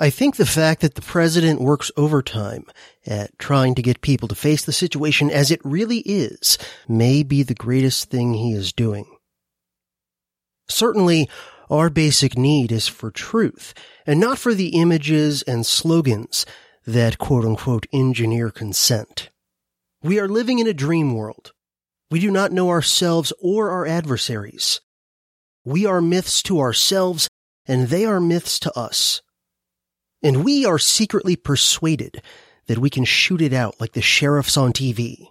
I think the fact that the president works overtime at trying to get people to face the situation as it really is may be the greatest thing he is doing. Certainly, our basic need is for truth and not for the images and slogans that quote unquote engineer consent. We are living in a dream world. We do not know ourselves or our adversaries. We are myths to ourselves and they are myths to us. And we are secretly persuaded that we can shoot it out like the sheriffs on TV.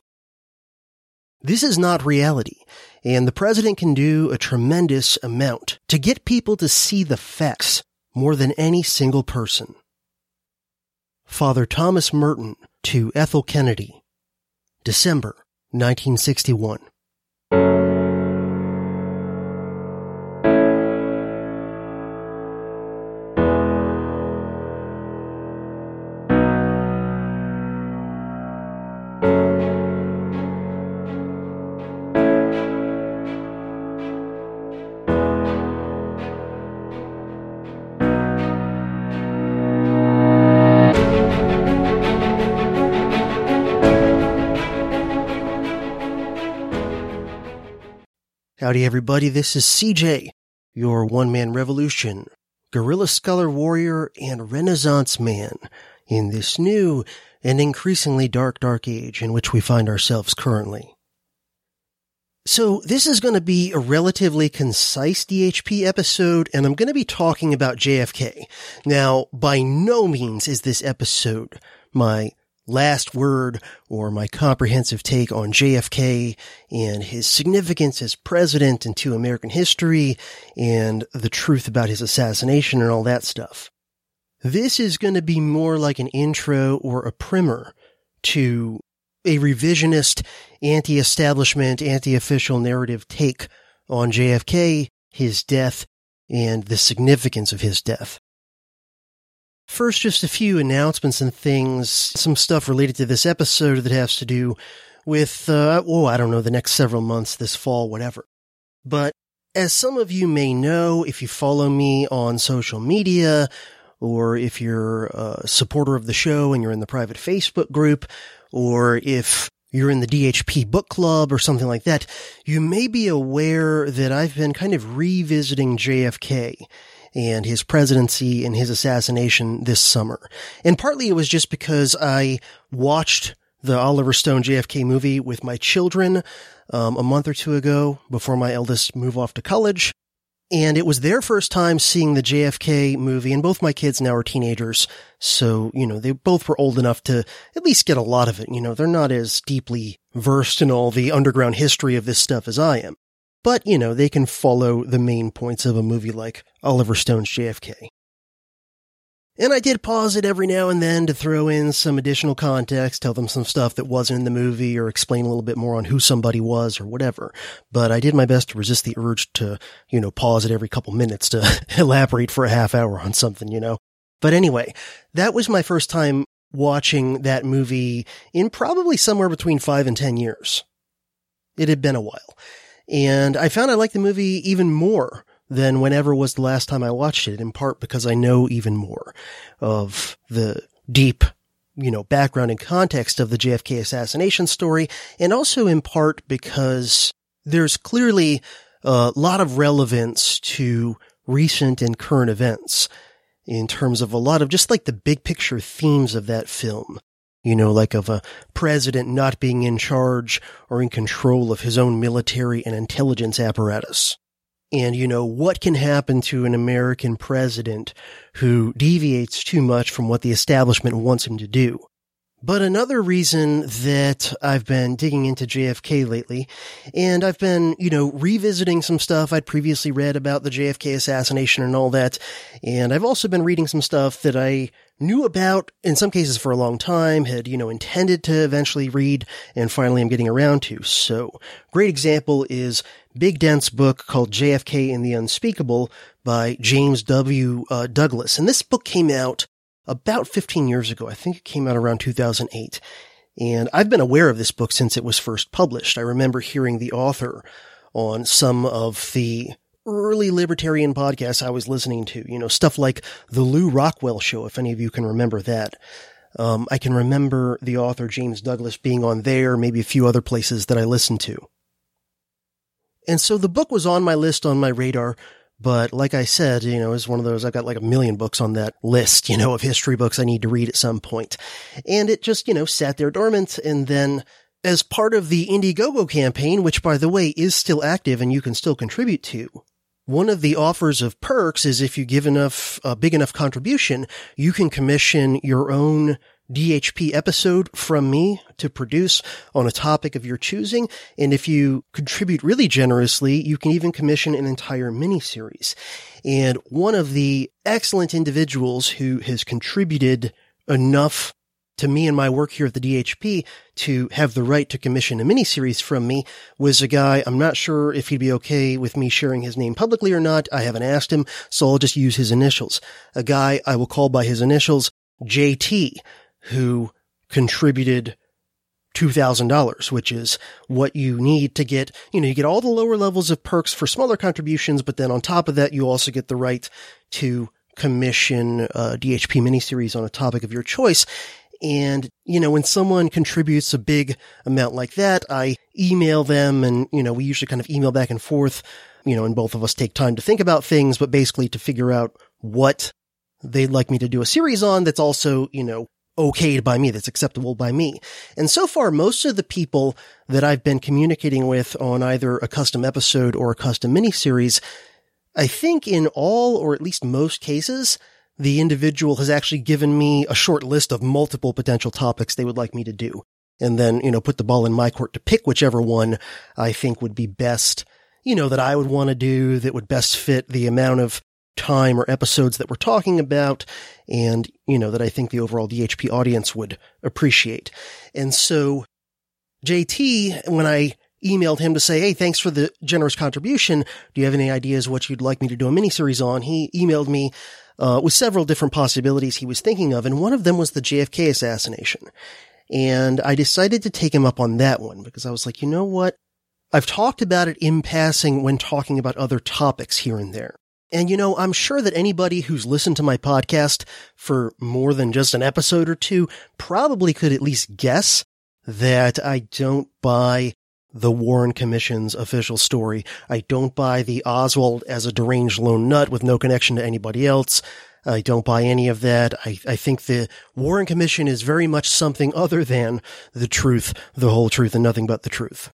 This is not reality, and the president can do a tremendous amount to get people to see the facts more than any single person. Father Thomas Merton to Ethel Kennedy, December 1961. Howdy everybody, this is CJ, your one-man revolution, guerrilla scholar warrior, and renaissance man in this new and increasingly dark, dark age in which we find ourselves currently. So this is going to be a relatively concise DHP episode, and I'm going to be talking about JFK. Now, by no means is this episode my last word or my comprehensive take on JFK and his significance as president into American history and the truth about his assassination and all that stuff. This is going to be more like an intro or a primer to a revisionist, anti-establishment, anti-official narrative take on JFK, his death, and the significance of his death. First, just a few announcements and things, some stuff related to this episode that has to do with, uh, oh, I don't know, the next several months, this fall, whatever. But as some of you may know, if you follow me on social media, or if you're a supporter of the show and you're in the private Facebook group, or if you're in the DHP book club or something like that, you may be aware that I've been kind of revisiting JFK and his presidency and his assassination this summer. And partly it was just because I watched the Oliver Stone JFK movie with my children um, a month or two ago before my eldest moved off to college. And it was their first time seeing the JFK movie, and both my kids now are teenagers. So, you know, they both were old enough to at least get a lot of it. You know, they're not as deeply versed in all the underground history of this stuff as I am. But, you know, they can follow the main points of a movie like Oliver Stone's JFK. And I did pause it every now and then to throw in some additional context, tell them some stuff that wasn't in the movie, or explain a little bit more on who somebody was or whatever. But I did my best to resist the urge to, you know, pause it every couple minutes to elaborate for a half hour on something, you know. But anyway, that was my first time watching that movie in probably somewhere between five and 10 years. It had been a while. And I found I liked the movie even more than whenever was the last time I watched it, in part because I know even more of the deep, you know, background and context of the JFK assassination story, and also in part because there's clearly a lot of relevance to recent and current events in terms of a lot of just like the big picture themes of that film. You know, like of a president not being in charge or in control of his own military and intelligence apparatus. And, you know, what can happen to an American president who deviates too much from what the establishment wants him to do? But another reason that I've been digging into JFK lately, and I've been, you know, revisiting some stuff I'd previously read about the JFK assassination and all that, and I've also been reading some stuff that I knew about, in some cases for a long time, had, you know, intended to eventually read, and finally I'm getting around to. So, great example is Big Dent's book called JFK and the Unspeakable by James W. Uh, Douglas. And this book came out about 15 years ago. I think it came out around 2008. And I've been aware of this book since it was first published. I remember hearing the author on some of the early libertarian podcasts I was listening to, you know, stuff like the Lew Rockwell show, if any of you can remember that. Um, I can remember the author James Douglas being on there, maybe a few other places that I listened to. And so the book was on my list on my radar but like I said, you know, it's one of those, I've got like a million books on that list, you know, of history books I need to read at some point. And it just, you know, sat there dormant. And then as part of the Indiegogo campaign, which by the way is still active and you can still contribute to, one of the offers of perks is if you give enough, a big enough contribution, you can commission your own DHP episode from me to produce on a topic of your choosing. And if you contribute really generously, you can even commission an entire miniseries. And one of the excellent individuals who has contributed enough to me and my work here at the DHP to have the right to commission a miniseries from me was a guy, I'm not sure if he'd be okay with me sharing his name publicly or not. I haven't asked him, so I'll just use his initials. A guy I will call by his initials, JT who contributed $2,000, which is what you need to get, you know, you get all the lower levels of perks for smaller contributions, but then on top of that, you also get the right to commission uh, a DHP miniseries on a topic of your choice. And, you know, when someone contributes a big amount like that, I email them and, you know, we usually kind of email back and forth, you know, and both of us take time to think about things, but basically to figure out what they'd like me to do a series on that's also, you know, okayed by me, that's acceptable by me. And so far, most of the people that I've been communicating with on either a custom episode or a custom miniseries, I think in all or at least most cases, the individual has actually given me a short list of multiple potential topics they would like me to do. And then, you know, put the ball in my court to pick whichever one I think would be best, you know, that I would want to do that would best fit the amount of time or episodes that we're talking about and, you know, that I think the overall DHP audience would appreciate. And so JT, when I emailed him to say, Hey, thanks for the generous contribution. Do you have any ideas what you'd like me to do a miniseries on? He emailed me, uh, with several different possibilities he was thinking of. And one of them was the JFK assassination. And I decided to take him up on that one because I was like, you know what? I've talked about it in passing when talking about other topics here and there. And you know, I'm sure that anybody who's listened to my podcast for more than just an episode or two probably could at least guess that I don't buy the Warren Commission's official story. I don't buy the Oswald as a deranged lone nut with no connection to anybody else. I don't buy any of that. I, I think the Warren Commission is very much something other than the truth, the whole truth, and nothing but the truth.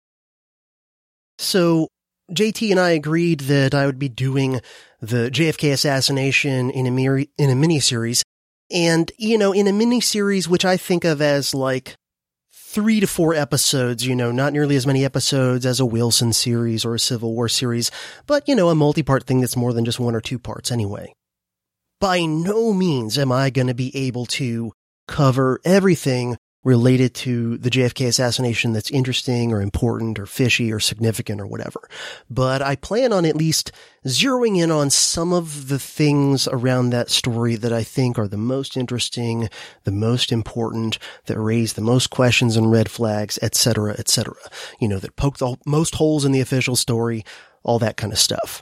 So JT and I agreed that I would be doing the JFK assassination in a, mir- in a miniseries. And, you know, in a miniseries, which I think of as like three to four episodes, you know, not nearly as many episodes as a Wilson series or a Civil War series, but, you know, a multi-part thing that's more than just one or two parts anyway. By no means am I going to be able to cover everything related to the JFK assassination that's interesting or important or fishy or significant or whatever. But I plan on at least zeroing in on some of the things around that story that I think are the most interesting, the most important, that raise the most questions and red flags, etc., etc. You know, that poke the most holes in the official story, all that kind of stuff.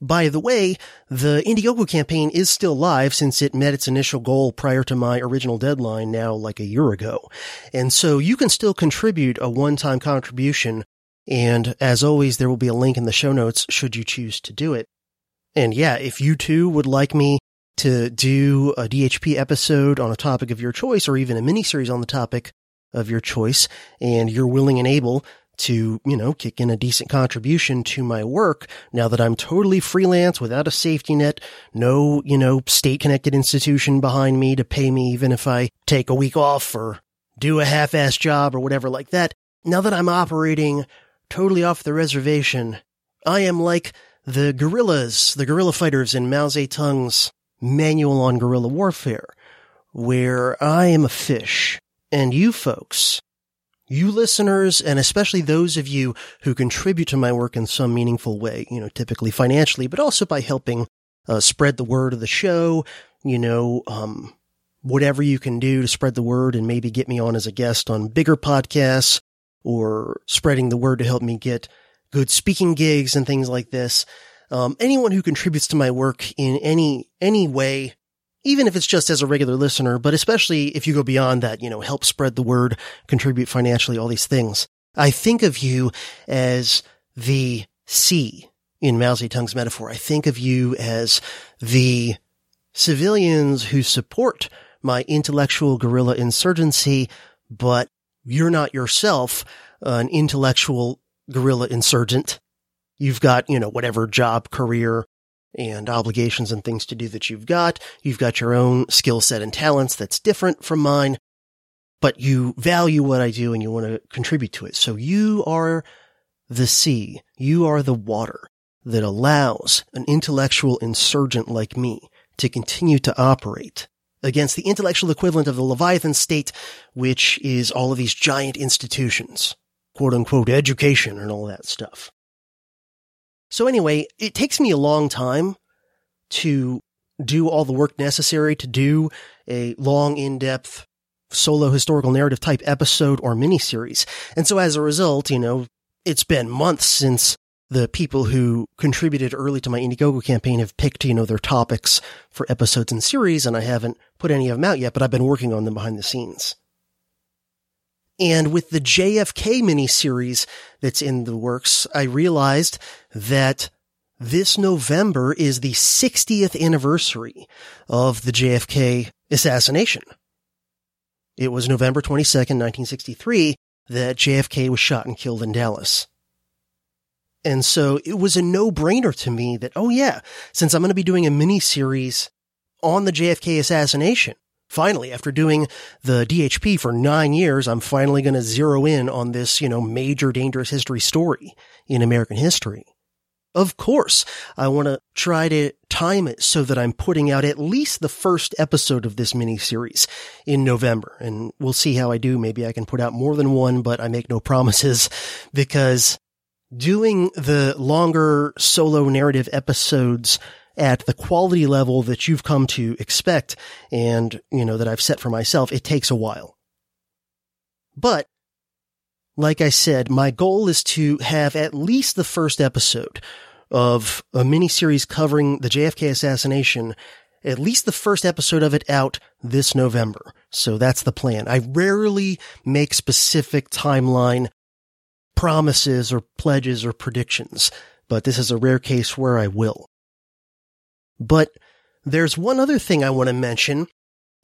By the way, the Indiegogo campaign is still live since it met its initial goal prior to my original deadline now like a year ago. And so you can still contribute a one-time contribution. And as always, there will be a link in the show notes should you choose to do it. And yeah, if you too would like me to do a DHP episode on a topic of your choice or even a mini series on the topic of your choice and you're willing and able to, you know, kick in a decent contribution to my work now that I'm totally freelance without a safety net, no, you know, state connected institution behind me to pay me even if I take a week off or do a half ass job or whatever like that. Now that I'm operating totally off the reservation, I am like the guerrillas, the guerrilla fighters in Mao Zedong's manual on guerrilla warfare, where I am a fish and you folks you listeners, and especially those of you who contribute to my work in some meaningful way, you know, typically financially, but also by helping uh, spread the word of the show, you know, um, whatever you can do to spread the word and maybe get me on as a guest on bigger podcasts or spreading the word to help me get good speaking gigs and things like this. Um, anyone who contributes to my work in any, any way, even if it's just as a regular listener, but especially if you go beyond that, you know, help spread the word, contribute financially, all these things. I think of you as the sea in Mao Zedong's metaphor. I think of you as the civilians who support my intellectual guerrilla insurgency, but you're not yourself an intellectual guerrilla insurgent. You've got, you know, whatever job, career, and obligations and things to do that you've got. You've got your own skill set and talents that's different from mine, but you value what I do and you want to contribute to it. So you are the sea. You are the water that allows an intellectual insurgent like me to continue to operate against the intellectual equivalent of the Leviathan state, which is all of these giant institutions, quote unquote education and all that stuff. So anyway, it takes me a long time to do all the work necessary to do a long, in-depth solo historical narrative type episode or miniseries. And so as a result, you know, it's been months since the people who contributed early to my Indiegogo campaign have picked, you know, their topics for episodes and series, and I haven't put any of them out yet, but I've been working on them behind the scenes. And with the JFK miniseries that's in the works, I realized that this November is the 60th anniversary of the JFK assassination. It was November 22nd, 1963 that JFK was shot and killed in Dallas. And so it was a no-brainer to me that, oh yeah, since I'm going to be doing a mini series on the JFK assassination, finally, after doing the DHP for nine years, I'm finally going to zero in on this, you know, major dangerous history story in American history. Of course, I want to try to time it so that I'm putting out at least the first episode of this mini series in November. And we'll see how I do. Maybe I can put out more than one, but I make no promises because doing the longer solo narrative episodes at the quality level that you've come to expect and, you know, that I've set for myself, it takes a while. But, like I said, my goal is to have at least the first episode of a miniseries covering the JFK assassination, at least the first episode of it out this November. So that's the plan. I rarely make specific timeline promises or pledges or predictions, but this is a rare case where I will. But there's one other thing I want to mention,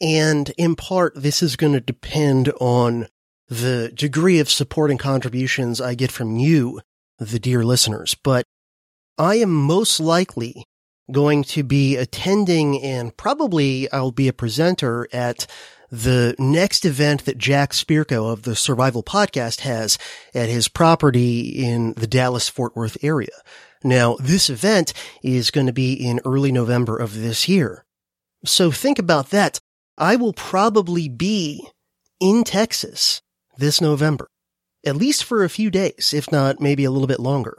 and in part, this is going to depend on the degree of support and contributions I get from you, the dear listeners. But I am most likely going to be attending and probably I'll be a presenter at the next event that Jack Spirko of the Survival Podcast has at his property in the Dallas Fort Worth area. Now, this event is going to be in early November of this year. So think about that. I will probably be in Texas this November, at least for a few days, if not maybe a little bit longer.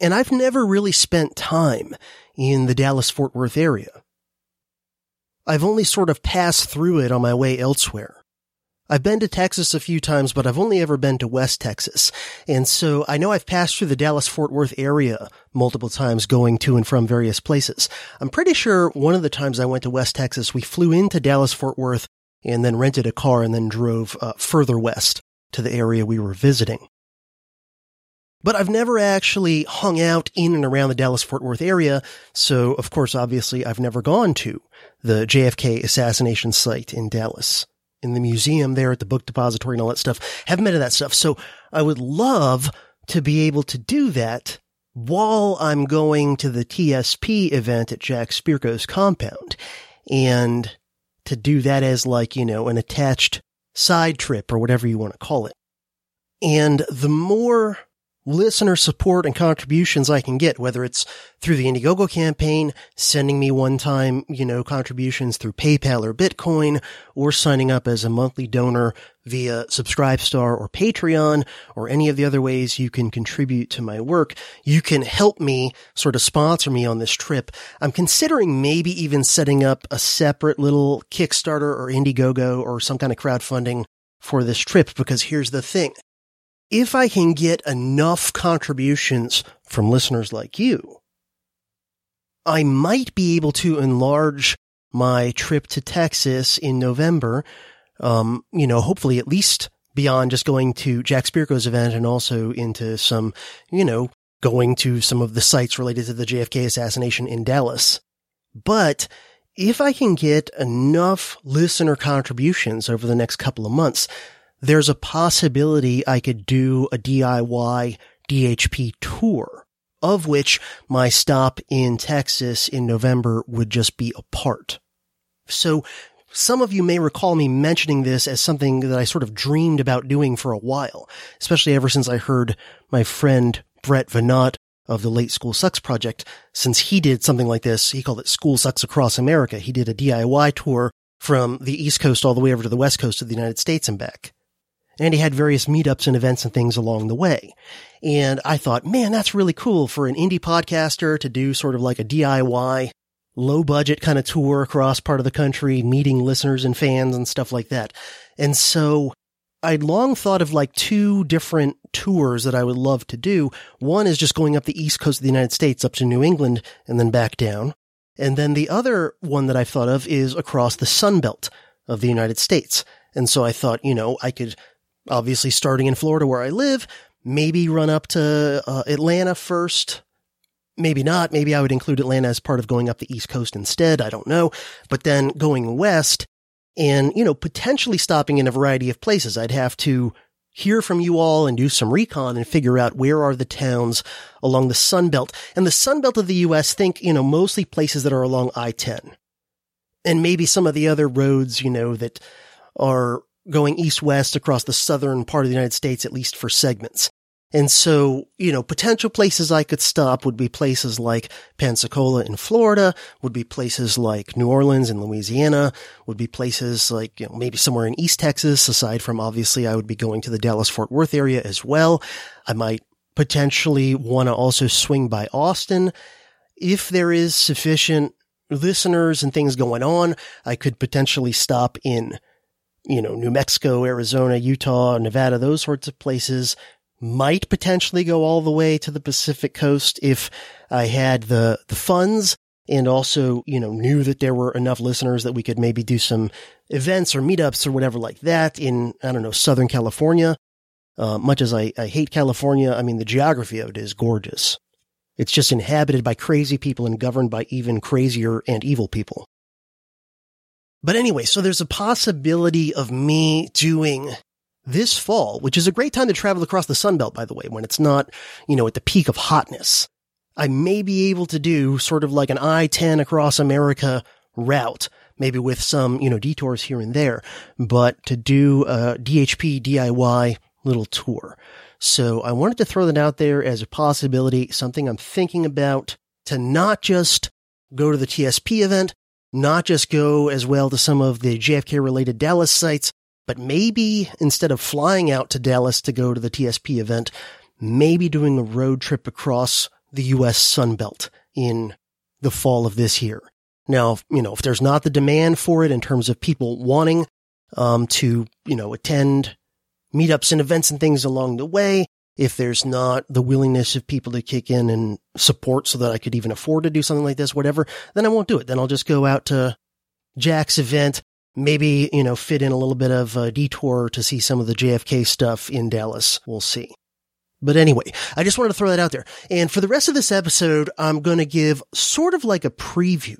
And I've never really spent time in the Dallas Fort Worth area. I've only sort of passed through it on my way elsewhere. I've been to Texas a few times, but I've only ever been to West Texas. And so I know I've passed through the Dallas Fort Worth area multiple times going to and from various places. I'm pretty sure one of the times I went to West Texas, we flew into Dallas Fort Worth and then rented a car and then drove uh, further west to the area we were visiting. But I've never actually hung out in and around the Dallas Fort Worth area. So, of course, obviously, I've never gone to the JFK assassination site in Dallas in the museum there at the book depository and all that stuff. have met of that stuff. So I would love to be able to do that while I'm going to the TSP event at Jack Spirko's compound and to do that as like, you know, an attached side trip or whatever you want to call it. And the more listener support and contributions I can get, whether it's through the Indiegogo campaign, sending me one time, you know, contributions through PayPal or Bitcoin, or signing up as a monthly donor via Subscribestar or Patreon, or any of the other ways you can contribute to my work, you can help me sort of sponsor me on this trip. I'm considering maybe even setting up a separate little Kickstarter or Indiegogo or some kind of crowdfunding for this trip because here's the thing if I can get enough contributions from listeners like you, I might be able to enlarge my trip to Texas in November. Um, you know, hopefully at least beyond just going to Jack Spirko's event and also into some, you know, going to some of the sites related to the JFK assassination in Dallas. But if I can get enough listener contributions over the next couple of months, there's a possibility I could do a DIY DHP tour, of which my stop in Texas in November would just be a part. So some of you may recall me mentioning this as something that I sort of dreamed about doing for a while, especially ever since I heard my friend Brett Veinotte of the Late School Sucks Project, since he did something like this. He called it School Sucks Across America. He did a DIY tour from the East Coast all the way over to the West Coast of the United States and back and he had various meetups and events and things along the way. And I thought, man, that's really cool for an indie podcaster to do sort of like a DIY, low budget kind of tour across part of the country, meeting listeners and fans and stuff like that. And so I'd long thought of like two different tours that I would love to do. One is just going up the east coast of the United States up to New England and then back down. And then the other one that I've thought of is across the Sun Belt of the United States. And so I thought, you know, I could obviously starting in Florida where I live, maybe run up to uh, Atlanta first. Maybe not. Maybe I would include Atlanta as part of going up the East Coast instead. I don't know. But then going west and, you know, potentially stopping in a variety of places. I'd have to hear from you all and do some recon and figure out where are the towns along the Sun Belt. And the Sun Belt of the U.S., think, you know, mostly places that are along I-10. And maybe some of the other roads, you know, that are going east west across the southern part of the United States, at least for segments. And so, you know, potential places I could stop would be places like Pensacola in Florida, would be places like New Orleans in Louisiana, would be places like, you know, maybe somewhere in East Texas, aside from obviously I would be going to the Dallas Fort Worth area as well. I might potentially want to also swing by Austin. If there is sufficient listeners and things going on, I could potentially stop in you know, New Mexico, Arizona, Utah, Nevada, those sorts of places might potentially go all the way to the Pacific coast if I had the, the funds and also, you know, knew that there were enough listeners that we could maybe do some events or meetups or whatever like that in, I don't know, Southern California. Uh, much as I, I hate California, I mean, the geography of it is gorgeous. It's just inhabited by crazy people and governed by even crazier and evil people. But anyway, so there's a possibility of me doing this fall, which is a great time to travel across the Sun Belt, by the way, when it's not, you know, at the peak of hotness. I may be able to do sort of like an I-10 across America route, maybe with some, you know, detours here and there, but to do a DHP DIY little tour. So I wanted to throw that out there as a possibility, something I'm thinking about to not just go to the TSP event, not just go as well to some of the JFK related Dallas sites, But maybe instead of flying out to Dallas to go to the TSP event, maybe doing a road trip across the U.S. Sunbelt in the fall of this year. Now, you know, if there's not the demand for it in terms of people wanting um, to, you know, attend meetups and events and things along the way, if there's not the willingness of people to kick in and support so that I could even afford to do something like this, whatever, then I won't do it. Then I'll just go out to Jack's event, maybe, you know, fit in a little bit of a detour to see some of the JFK stuff in Dallas. We'll see. But anyway, I just wanted to throw that out there. And for the rest of this episode, I'm going to give sort of like a preview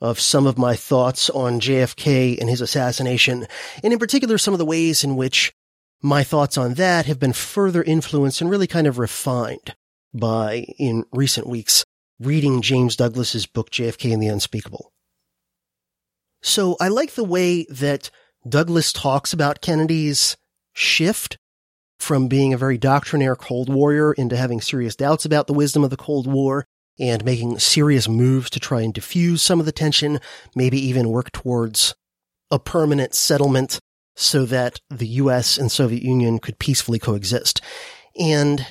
of some of my thoughts on JFK and his assassination, and in particular, some of the ways in which my thoughts on that have been further influenced and really kind of refined by, in recent weeks, reading James Douglas's book JFK and the Unspeakable. So I like the way that Douglas talks about Kennedy's shift from being a very doctrinaire Cold Warrior into having serious doubts about the wisdom of the Cold War and making serious moves to try and diffuse some of the tension, maybe even work towards a permanent settlement so that the US and Soviet Union could peacefully coexist. And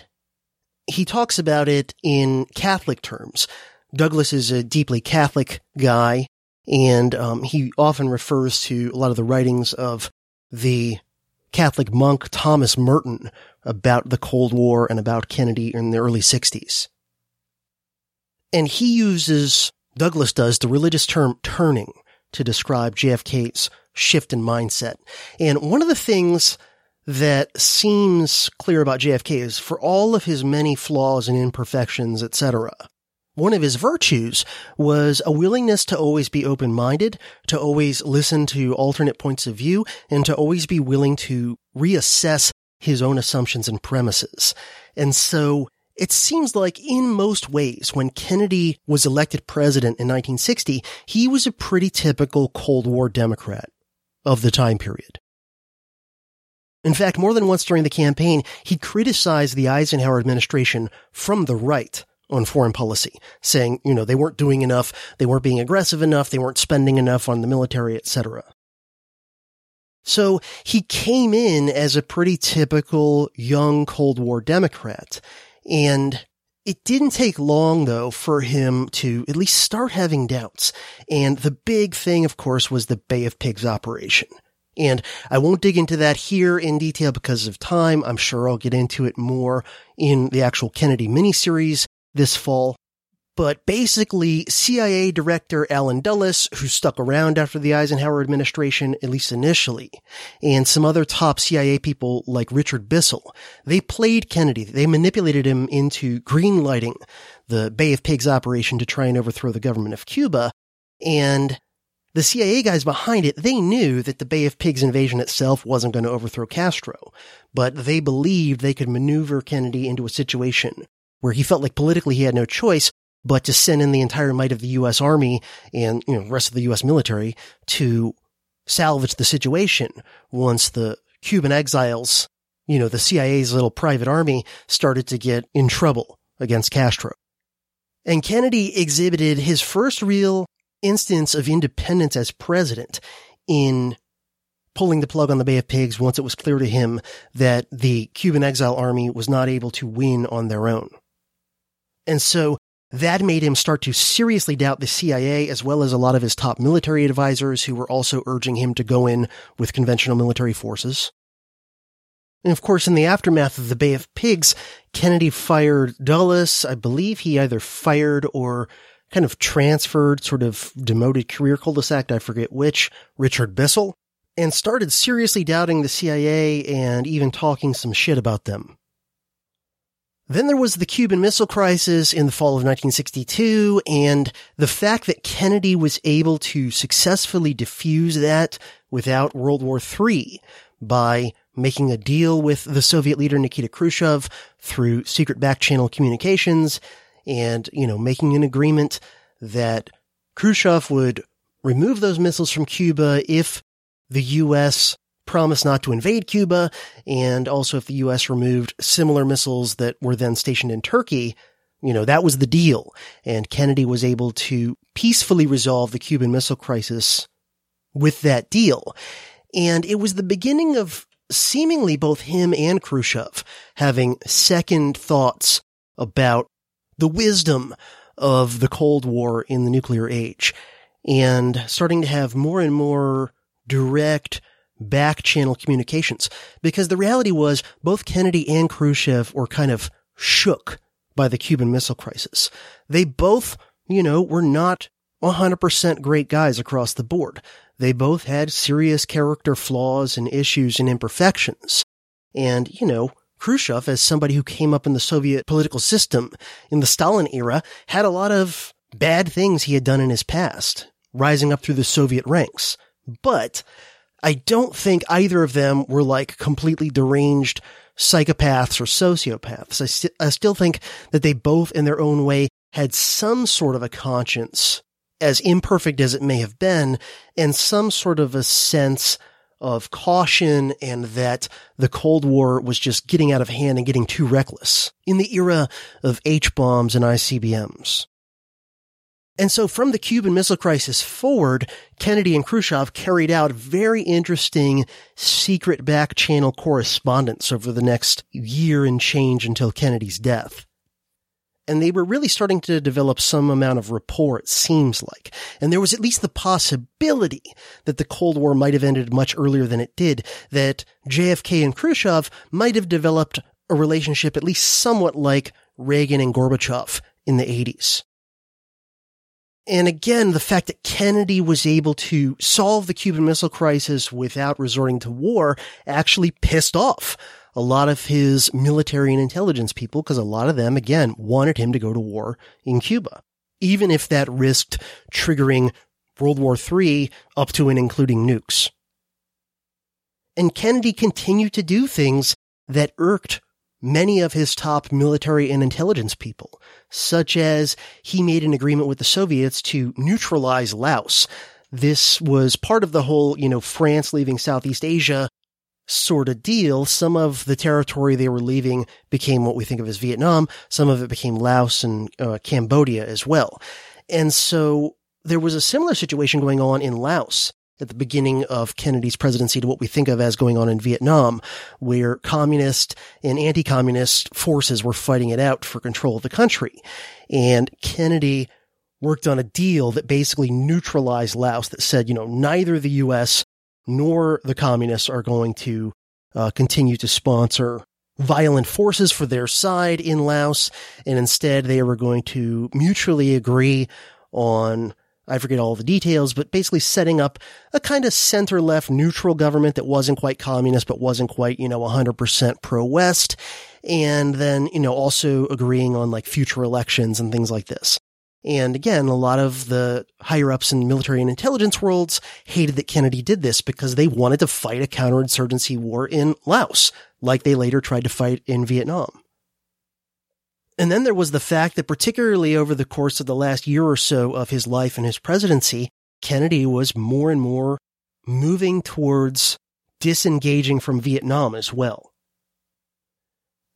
he talks about it in Catholic terms. Douglas is a deeply Catholic guy, and um, he often refers to a lot of the writings of the Catholic monk Thomas Merton about the Cold War and about Kennedy in the early 60s. And he uses, Douglas does, the religious term turning to describe JFK's shift in mindset. And one of the things that seems clear about JFK is for all of his many flaws and imperfections, etc., one of his virtues was a willingness to always be open-minded, to always listen to alternate points of view, and to always be willing to reassess his own assumptions and premises. And so it seems like in most ways, when Kennedy was elected president in 1960, he was a pretty typical Cold War Democrat of the time period. In fact, more than once during the campaign, he criticized the Eisenhower administration from the right on foreign policy, saying, you know, they weren't doing enough, they weren't being aggressive enough, they weren't spending enough on the military, etc. So he came in as a pretty typical young Cold War Democrat. And it didn't take long though for him to at least start having doubts. And the big thing, of course, was the Bay of Pigs operation. And I won't dig into that here in detail because of time. I'm sure I'll get into it more in the actual Kennedy miniseries this fall. But basically, CIA Director Allen Dulles, who stuck around after the Eisenhower administration, at least initially, and some other top CIA people like Richard Bissell, they played Kennedy. They manipulated him into greenlighting the Bay of Pigs operation to try and overthrow the government of Cuba. And the CIA guys behind it, they knew that the Bay of Pigs invasion itself wasn't going to overthrow Castro, but they believed they could maneuver Kennedy into a situation where he felt like politically he had no choice but to send in the entire might of the U.S. Army and you know rest of the U.S. military to salvage the situation once the Cuban exiles, you know, the CIA's little private army started to get in trouble against Castro. And Kennedy exhibited his first real instance of independence as president in pulling the plug on the Bay of Pigs once it was clear to him that the Cuban exile army was not able to win on their own. And so that made him start to seriously doubt the CIA as well as a lot of his top military advisors who were also urging him to go in with conventional military forces. And of course, in the aftermath of the Bay of Pigs, Kennedy fired Dulles. I believe he either fired or kind of transferred, sort of demoted career cul-de-sac, I forget which, Richard Bissell, and started seriously doubting the CIA and even talking some shit about them. Then there was the Cuban Missile Crisis in the fall of 1962, and the fact that Kennedy was able to successfully defuse that without World War III by making a deal with the Soviet leader Nikita Khrushchev through secret back channel communications and, you know, making an agreement that Khrushchev would remove those missiles from Cuba if the U.S promised not to invade Cuba, and also if the U.S. removed similar missiles that were then stationed in Turkey, you know, that was the deal. And Kennedy was able to peacefully resolve the Cuban Missile Crisis with that deal. And it was the beginning of seemingly both him and Khrushchev having second thoughts about the wisdom of the Cold War in the nuclear age and starting to have more and more direct back channel communications because the reality was both Kennedy and Khrushchev were kind of shook by the Cuban Missile Crisis. They both, you know, were not 100% great guys across the board. They both had serious character flaws and issues and imperfections. And, you know, Khrushchev, as somebody who came up in the Soviet political system in the Stalin era, had a lot of bad things he had done in his past, rising up through the Soviet ranks. But I don't think either of them were like completely deranged psychopaths or sociopaths. I, st- I still think that they both in their own way had some sort of a conscience, as imperfect as it may have been, and some sort of a sense of caution and that the Cold War was just getting out of hand and getting too reckless in the era of H bombs and ICBMs. And so from the Cuban Missile Crisis forward, Kennedy and Khrushchev carried out very interesting secret back channel correspondence over the next year and change until Kennedy's death. And they were really starting to develop some amount of rapport, it seems like. And there was at least the possibility that the Cold War might have ended much earlier than it did, that JFK and Khrushchev might have developed a relationship at least somewhat like Reagan and Gorbachev in the 80s. And again, the fact that Kennedy was able to solve the Cuban Missile Crisis without resorting to war actually pissed off a lot of his military and intelligence people because a lot of them, again, wanted him to go to war in Cuba, even if that risked triggering World War III up to and including nukes. And Kennedy continued to do things that irked many of his top military and intelligence people, such as he made an agreement with the Soviets to neutralize Laos. This was part of the whole, you know, France leaving Southeast Asia sort of deal. Some of the territory they were leaving became what we think of as Vietnam. Some of it became Laos and uh, Cambodia as well. And so there was a similar situation going on in Laos at the beginning of Kennedy's presidency to what we think of as going on in Vietnam, where communist and anti-communist forces were fighting it out for control of the country. And Kennedy worked on a deal that basically neutralized Laos that said, you know, neither the U.S. nor the communists are going to uh, continue to sponsor violent forces for their side in Laos. And instead they were going to mutually agree on I forget all the details, but basically setting up a kind of center left neutral government that wasn't quite communist, but wasn't quite, you know, 100% pro West. And then, you know, also agreeing on like future elections and things like this. And again, a lot of the higher ups in military and intelligence worlds hated that Kennedy did this because they wanted to fight a counterinsurgency war in Laos, like they later tried to fight in Vietnam. And then there was the fact that particularly over the course of the last year or so of his life and his presidency, Kennedy was more and more moving towards disengaging from Vietnam as well.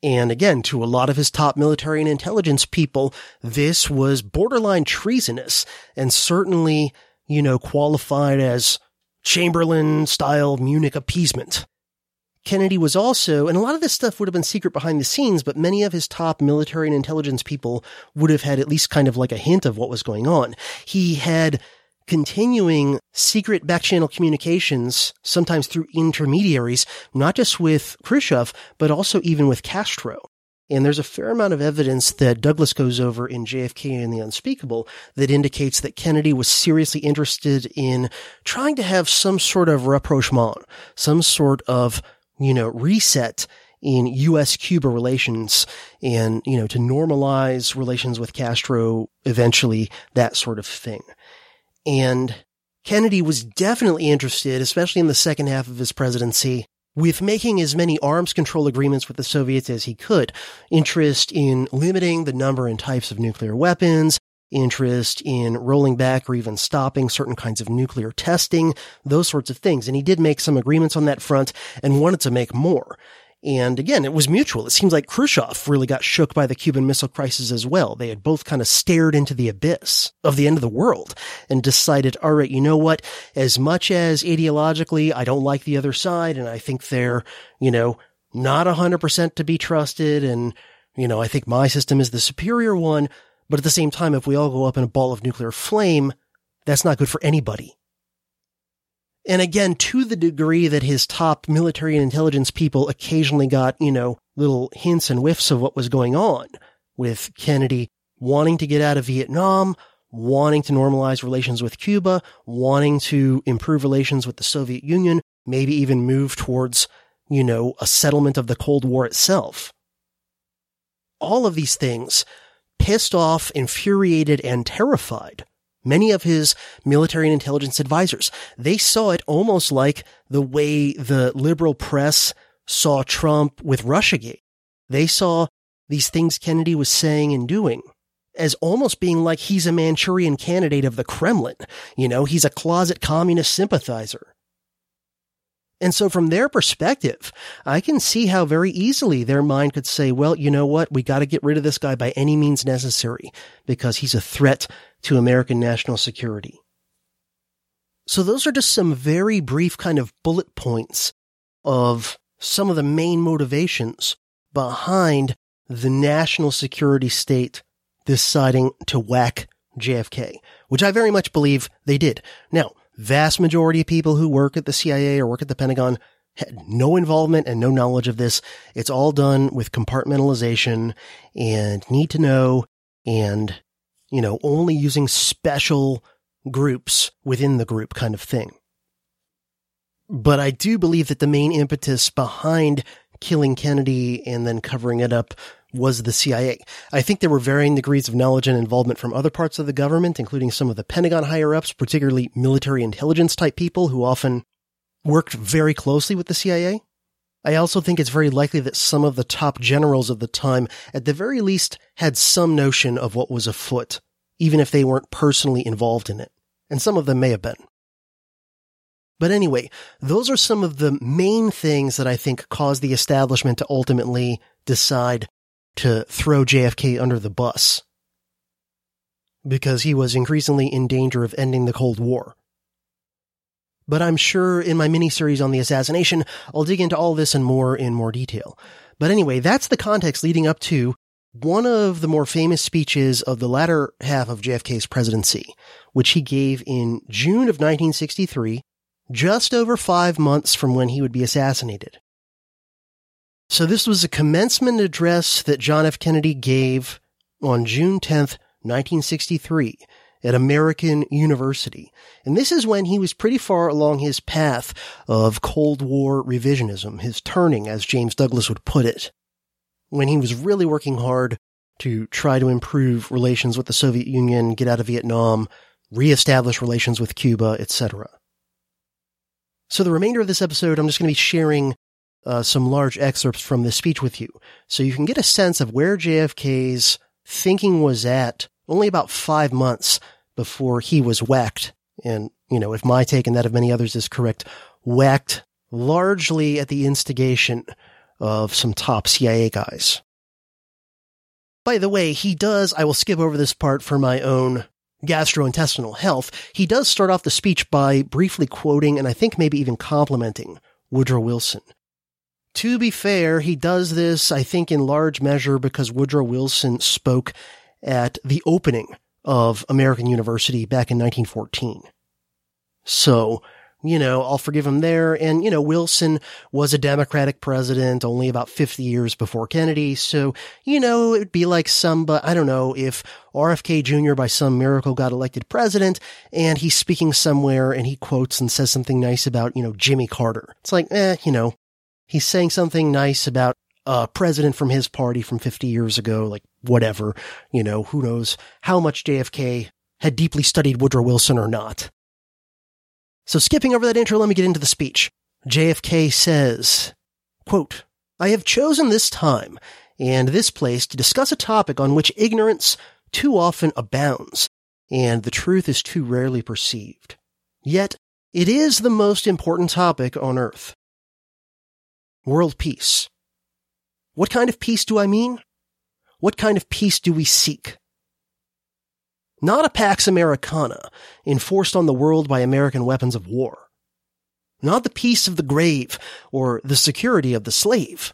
And again, to a lot of his top military and intelligence people, this was borderline treasonous and certainly, you know, qualified as Chamberlain style Munich appeasement. Kennedy was also, and a lot of this stuff would have been secret behind the scenes, but many of his top military and intelligence people would have had at least kind of like a hint of what was going on. He had continuing secret backchannel communications, sometimes through intermediaries, not just with Khrushchev, but also even with Castro. And there's a fair amount of evidence that Douglas goes over in JFK and the Unspeakable that indicates that Kennedy was seriously interested in trying to have some sort of rapprochement, some sort of you know, reset in U.S. Cuba relations and, you know, to normalize relations with Castro eventually, that sort of thing. And Kennedy was definitely interested, especially in the second half of his presidency, with making as many arms control agreements with the Soviets as he could. Interest in limiting the number and types of nuclear weapons, interest in rolling back or even stopping certain kinds of nuclear testing, those sorts of things. And he did make some agreements on that front and wanted to make more. And again, it was mutual. It seems like Khrushchev really got shook by the Cuban Missile Crisis as well. They had both kind of stared into the abyss of the end of the world and decided, all right, you know what? As much as ideologically I don't like the other side and I think they're, you know, not 100% to be trusted and, you know, I think my system is the superior one. But at the same time, if we all go up in a ball of nuclear flame, that's not good for anybody. And again, to the degree that his top military and intelligence people occasionally got, you know, little hints and whiffs of what was going on with Kennedy wanting to get out of Vietnam, wanting to normalize relations with Cuba, wanting to improve relations with the Soviet Union, maybe even move towards, you know, a settlement of the Cold War itself. All of these things pissed off, infuriated, and terrified many of his military and intelligence advisors. They saw it almost like the way the liberal press saw Trump with Russiagate. They saw these things Kennedy was saying and doing as almost being like he's a Manchurian candidate of the Kremlin. You know, he's a closet communist sympathizer. And so from their perspective, I can see how very easily their mind could say, well, you know what? We got to get rid of this guy by any means necessary because he's a threat to American national security. So those are just some very brief kind of bullet points of some of the main motivations behind the national security state deciding to whack JFK, which I very much believe they did. Now, vast majority of people who work at the CIA or work at the Pentagon had no involvement and no knowledge of this. It's all done with compartmentalization and need to know and, you know, only using special groups within the group kind of thing. But I do believe that the main impetus behind killing Kennedy and then covering it up was the CIA. I think there were varying degrees of knowledge and involvement from other parts of the government, including some of the Pentagon higher ups, particularly military intelligence type people who often worked very closely with the CIA. I also think it's very likely that some of the top generals of the time, at the very least, had some notion of what was afoot, even if they weren't personally involved in it. And some of them may have been. But anyway, those are some of the main things that I think caused the establishment to ultimately decide to throw JFK under the bus because he was increasingly in danger of ending the Cold War. But I'm sure in my mini-series on the assassination, I'll dig into all this and more in more detail. But anyway, that's the context leading up to one of the more famous speeches of the latter half of JFK's presidency, which he gave in June of 1963, just over five months from when he would be assassinated. So this was a commencement address that John F. Kennedy gave on June 10th, 1963 at American University. And this is when he was pretty far along his path of Cold War revisionism, his turning, as James Douglas would put it, when he was really working hard to try to improve relations with the Soviet Union, get out of Vietnam, reestablish relations with Cuba, etc. So the remainder of this episode, I'm just going to be sharing uh, some large excerpts from this speech with you. So you can get a sense of where JFK's thinking was at only about five months before he was whacked. And, you know, if my take and that of many others is correct, whacked largely at the instigation of some top CIA guys. By the way, he does, I will skip over this part for my own gastrointestinal health. He does start off the speech by briefly quoting and I think maybe even complimenting Woodrow Wilson. To be fair, he does this, I think, in large measure because Woodrow Wilson spoke at the opening of American University back in 1914. So, you know, I'll forgive him there. And, you know, Wilson was a Democratic president only about 50 years before Kennedy. So, you know, it would be like some, but I don't know if RFK Jr. by some miracle got elected president and he's speaking somewhere and he quotes and says something nice about, you know, Jimmy Carter. It's like, eh, you know, he's saying something nice about a president from his party from 50 years ago, like whatever, you know, who knows how much JFK had deeply studied Woodrow Wilson or not. So skipping over that intro, let me get into the speech. JFK says, quote, I have chosen this time and this place to discuss a topic on which ignorance too often abounds and the truth is too rarely perceived. Yet, it is the most important topic on earth world peace, What kind of peace do I mean? What kind of peace do we seek? Not a Pax Americana enforced on the world by American weapons of war. Not the peace of the grave or the security of the slave.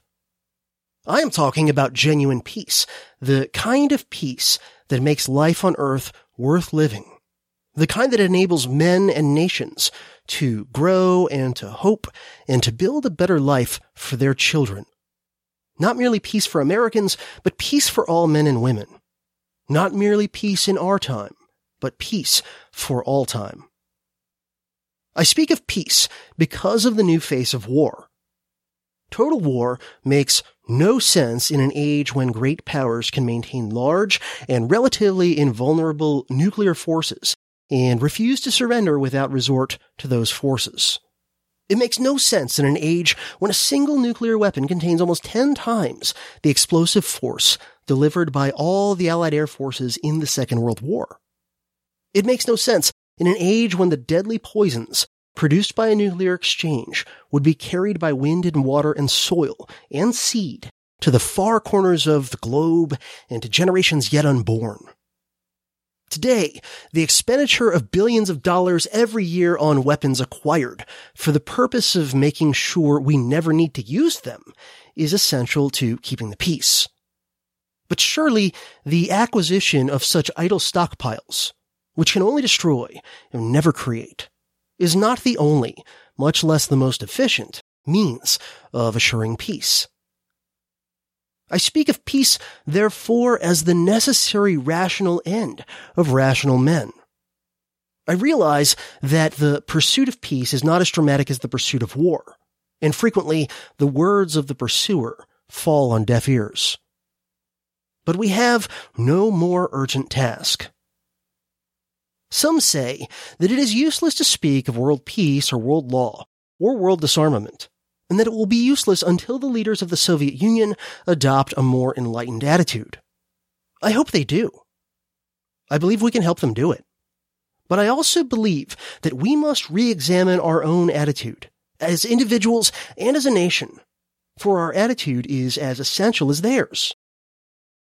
I am talking about genuine peace, the kind of peace that makes life on earth worth living, the kind that enables men and nations to grow and to hope and to build a better life for their children. Not merely peace for Americans, but peace for all men and women. Not merely peace in our time, but peace for all time. I speak of peace because of the new face of war. Total war makes no sense in an age when great powers can maintain large and relatively invulnerable nuclear forces and refuse to surrender without resort to those forces. It makes no sense in an age when a single nuclear weapon contains almost 10 times the explosive force delivered by all the Allied air forces in the Second World War. It makes no sense in an age when the deadly poisons produced by a nuclear exchange would be carried by wind and water and soil and seed to the far corners of the globe and to generations yet unborn. Today, the expenditure of billions of dollars every year on weapons acquired for the purpose of making sure we never need to use them is essential to keeping the peace. But surely the acquisition of such idle stockpiles, which can only destroy and never create, is not the only, much less the most efficient, means of assuring peace. I speak of peace, therefore, as the necessary rational end of rational men. I realize that the pursuit of peace is not as dramatic as the pursuit of war, and frequently the words of the pursuer fall on deaf ears. But we have no more urgent task. Some say that it is useless to speak of world peace or world law or world disarmament, and that it will be useless until the leaders of the Soviet Union adopt a more enlightened attitude. I hope they do. I believe we can help them do it. But I also believe that we must re-examine our own attitude as individuals and as a nation, for our attitude is as essential as theirs.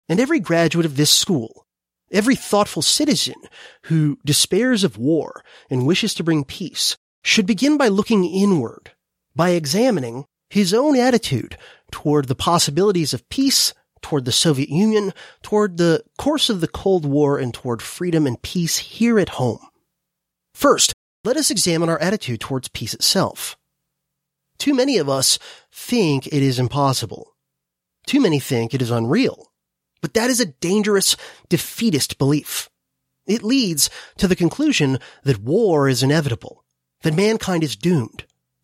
And every graduate of this school Every thoughtful citizen who despairs of war and wishes to bring peace should begin by looking inward, by examining his own attitude toward the possibilities of peace, toward the Soviet Union, toward the course of the Cold War, and toward freedom and peace here at home. First, let us examine our attitude towards peace itself. Too many of us think it is impossible. Too many think it is unreal. But that is a dangerous, defeatist belief. It leads to the conclusion that war is inevitable, that mankind is doomed,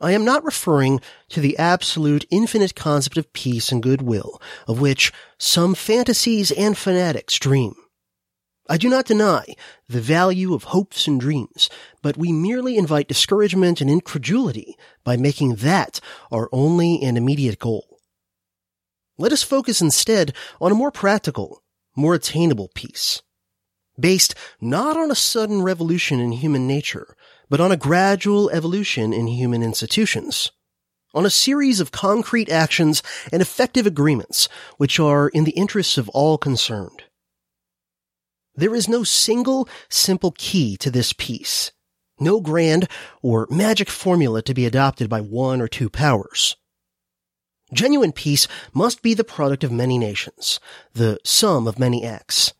I am not referring to the absolute infinite concept of peace and goodwill, of which some fantasies and fanatics dream. I do not deny the value of hopes and dreams, but we merely invite discouragement and incredulity by making that our only and immediate goal. Let us focus instead on a more practical more attainable peace. Based not on a sudden revolution in human nature, but on a gradual evolution in human institutions. On a series of concrete actions and effective agreements which are in the interests of all concerned. There is no single simple key to this peace. No grand or magic formula to be adopted by one or two powers. Genuine peace must be the product of many nations, the sum of many acts.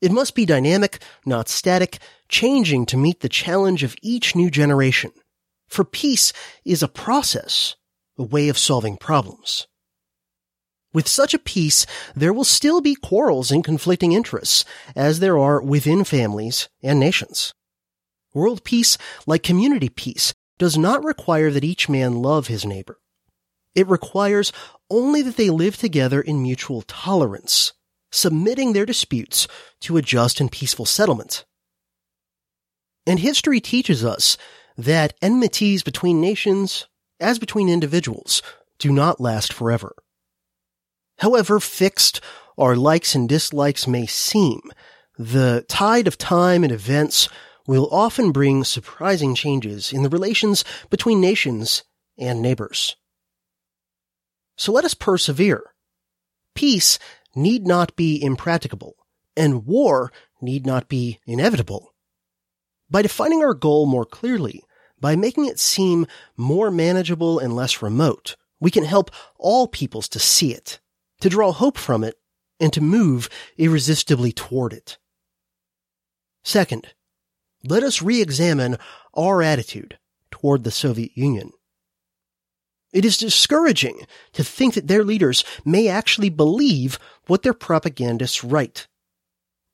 It must be dynamic, not static, changing to meet the challenge of each new generation. For peace is a process, a way of solving problems. With such a peace, there will still be quarrels and conflicting interests, as there are within families and nations. World peace, like community peace, does not require that each man love his neighbor. It requires only that they live together in mutual tolerance, submitting their disputes to a just and peaceful settlement. And history teaches us that enmities between nations, as between individuals, do not last forever. However fixed our likes and dislikes may seem, the tide of time and events will often bring surprising changes in the relations between nations and neighbors. So let us persevere. Peace need not be impracticable, and war need not be inevitable. By defining our goal more clearly, by making it seem more manageable and less remote, we can help all peoples to see it, to draw hope from it, and to move irresistibly toward it. Second, let us re-examine our attitude toward the Soviet Union. It is discouraging to think that their leaders may actually believe what their propagandists write.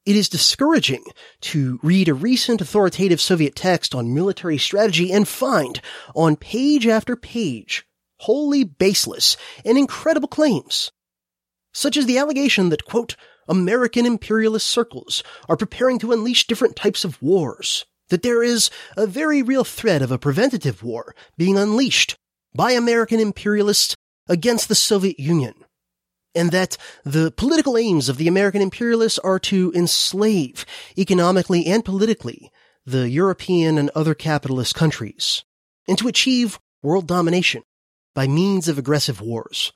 It is discouraging to read a recent authoritative Soviet text on military strategy and find, on page after page, wholly baseless and incredible claims, such as the allegation that, quote, American imperialist circles are preparing to unleash different types of wars, that there is a very real threat of a preventative war being unleashed by American imperialists against the Soviet Union, and that the political aims of the American imperialists are to enslave economically and politically the European and other capitalist countries, and to achieve world domination by means of aggressive wars.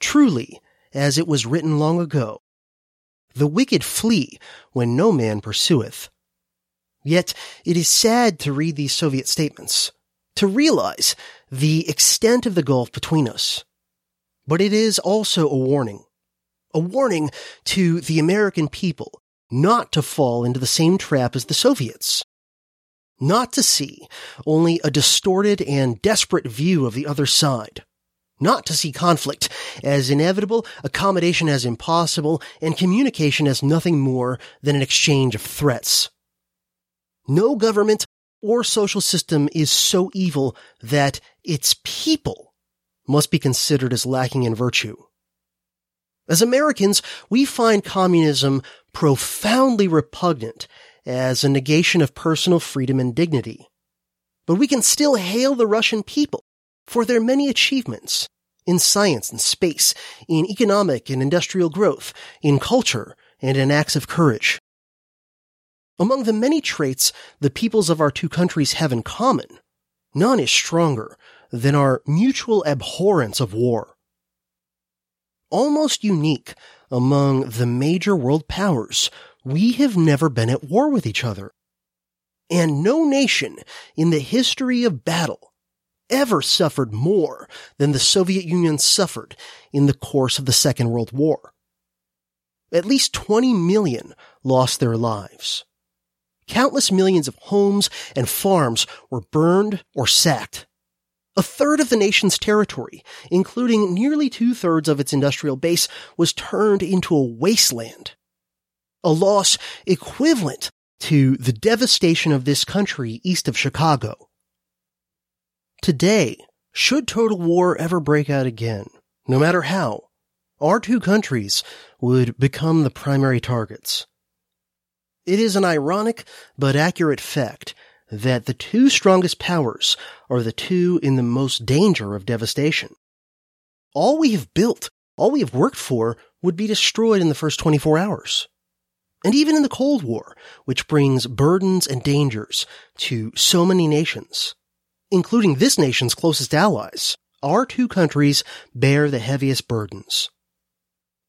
Truly, as it was written long ago, the wicked flee when no man pursueth. Yet it is sad to read these Soviet statements, to realize the extent of the gulf between us. But it is also a warning. A warning to the American people not to fall into the same trap as the Soviets. Not to see only a distorted and desperate view of the other side. Not to see conflict as inevitable, accommodation as impossible, and communication as nothing more than an exchange of threats. No government or social system is so evil that its people must be considered as lacking in virtue. As Americans, we find communism profoundly repugnant as a negation of personal freedom and dignity. But we can still hail the Russian people for their many achievements in science and space, in economic and industrial growth, in culture, and in acts of courage. Among the many traits the peoples of our two countries have in common, none is stronger than our mutual abhorrence of war. Almost unique among the major world powers, we have never been at war with each other. And no nation in the history of battle ever suffered more than the Soviet Union suffered in the course of the Second World War. At least 20 million lost their lives. Countless millions of homes and farms were burned or sacked. A third of the nation's territory, including nearly two thirds of its industrial base, was turned into a wasteland. A loss equivalent to the devastation of this country east of Chicago. Today, should total war ever break out again, no matter how, our two countries would become the primary targets. It is an ironic but accurate fact that the two strongest powers are the two in the most danger of devastation. All we have built, all we have worked for, would be destroyed in the first 24 hours. And even in the Cold War, which brings burdens and dangers to so many nations, including this nation's closest allies, our two countries bear the heaviest burdens.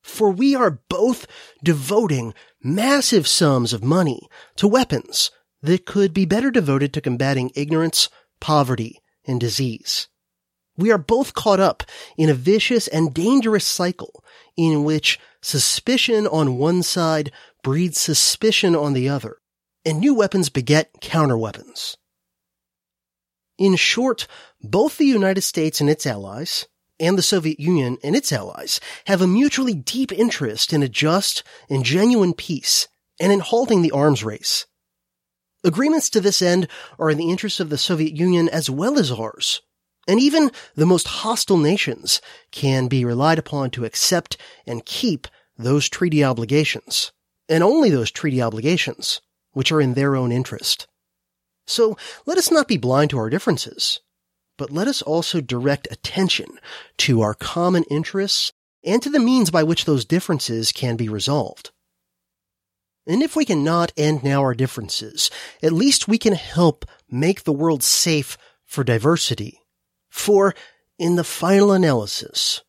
For we are both devoting massive sums of money to weapons that could be better devoted to combating ignorance, poverty, and disease. We are both caught up in a vicious and dangerous cycle in which suspicion on one side breeds suspicion on the other, and new weapons beget counterweapons. In short, both the United States and its allies, and the Soviet Union and its allies have a mutually deep interest in a just and genuine peace and in halting the arms race. Agreements to this end are in the interests of the Soviet Union as well as ours, And even the most hostile nations can be relied upon to accept and keep those treaty obligations, and only those treaty obligations, which are in their own interest. So let us not be blind to our differences, but let us also direct attention to our common interests and to the means by which those differences can be resolved. And if we cannot end now our differences, at least we can help make the world safe for diversity. For in the final analysis,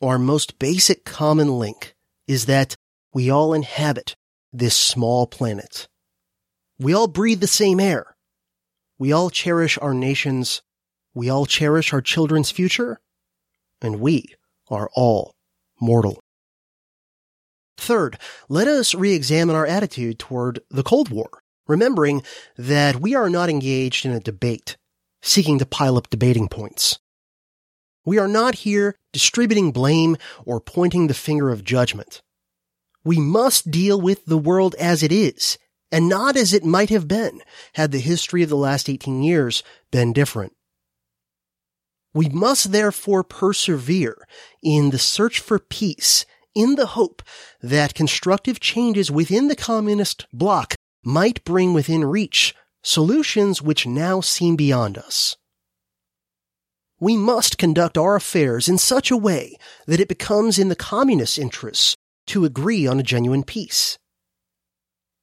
our most basic common link is that we all inhabit this small planet. We all breathe the same air. We all cherish our nations. We all cherish our children's future. And we are all mortal. Third, let us re-examine our attitude toward the Cold War, remembering that we are not engaged in a debate, seeking to pile up debating points. We are not here distributing blame or pointing the finger of judgment. We must deal with the world as it is, and not as it might have been had the history of the last 18 years been different. We must therefore persevere in the search for peace in the hope that constructive changes within the communist bloc might bring within reach solutions which now seem beyond us. We must conduct our affairs in such a way that it becomes in the communist interests to agree on a genuine peace.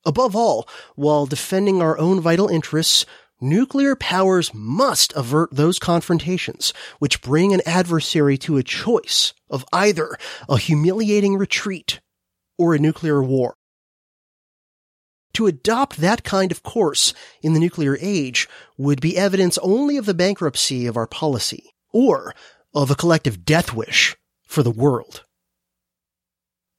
Above all, while defending our own vital interests, Nuclear powers must avert those confrontations which bring an adversary to a choice of either a humiliating retreat or a nuclear war. To adopt that kind of course in the nuclear age would be evidence only of the bankruptcy of our policy or of a collective death wish for the world.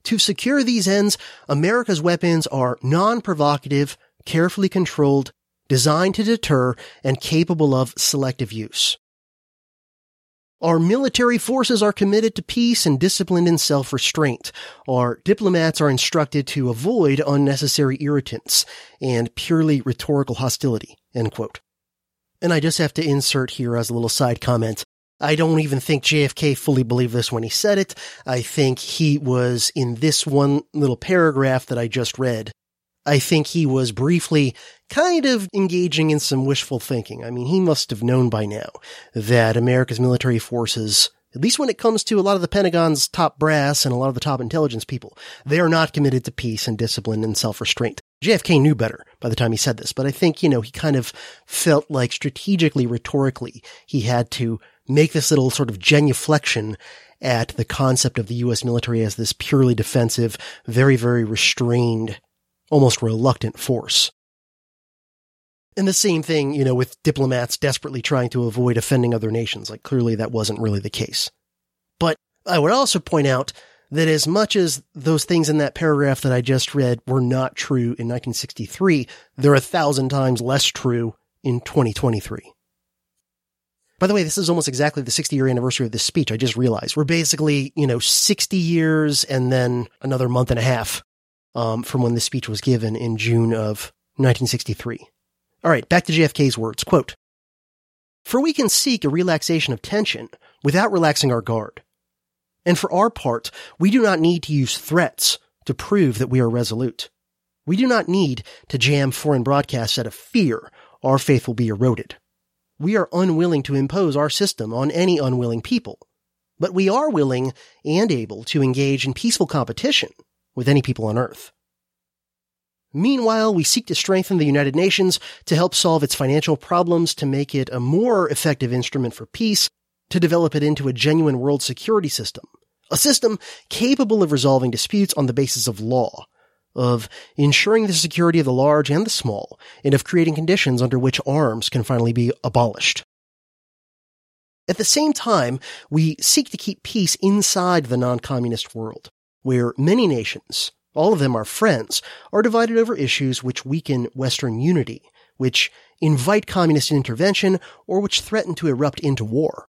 To secure these ends, America's weapons are non-provocative, carefully controlled, designed to deter and capable of selective use. Our military forces are committed to peace and disciplined in self-restraint. Our diplomats are instructed to avoid unnecessary irritants and purely rhetorical hostility. End quote. And I just have to insert here as a little side comment. I don't even think JFK fully believed this when he said it. I think he was in this one little paragraph that I just read I think he was briefly kind of engaging in some wishful thinking. I mean, he must have known by now that America's military forces, at least when it comes to a lot of the Pentagon's top brass and a lot of the top intelligence people, they are not committed to peace and discipline and self-restraint. JFK knew better by the time he said this, but I think, you know, he kind of felt like strategically, rhetorically, he had to make this little sort of genuflection at the concept of the U.S. military as this purely defensive, very, very restrained almost reluctant force. And the same thing, you know, with diplomats desperately trying to avoid offending other nations. Like clearly that wasn't really the case. But I would also point out that as much as those things in that paragraph that I just read were not true in 1963, they're a thousand times less true in 2023. By the way, this is almost exactly the 60 year anniversary of this speech. I just realized we're basically, you know, 60 years and then another month and a half um, from when this speech was given in June of 1963. All right, back to JFK's words. Quote, For we can seek a relaxation of tension without relaxing our guard. And for our part, we do not need to use threats to prove that we are resolute. We do not need to jam foreign broadcasts out of fear our faith will be eroded. We are unwilling to impose our system on any unwilling people, but we are willing and able to engage in peaceful competition with any people on Earth. Meanwhile, we seek to strengthen the United Nations to help solve its financial problems, to make it a more effective instrument for peace, to develop it into a genuine world security system. A system capable of resolving disputes on the basis of law, of ensuring the security of the large and the small, and of creating conditions under which arms can finally be abolished. At the same time, we seek to keep peace inside the non-communist world where many nations, all of them are friends, are divided over issues which weaken Western unity, which invite communist intervention, or which threaten to erupt into war.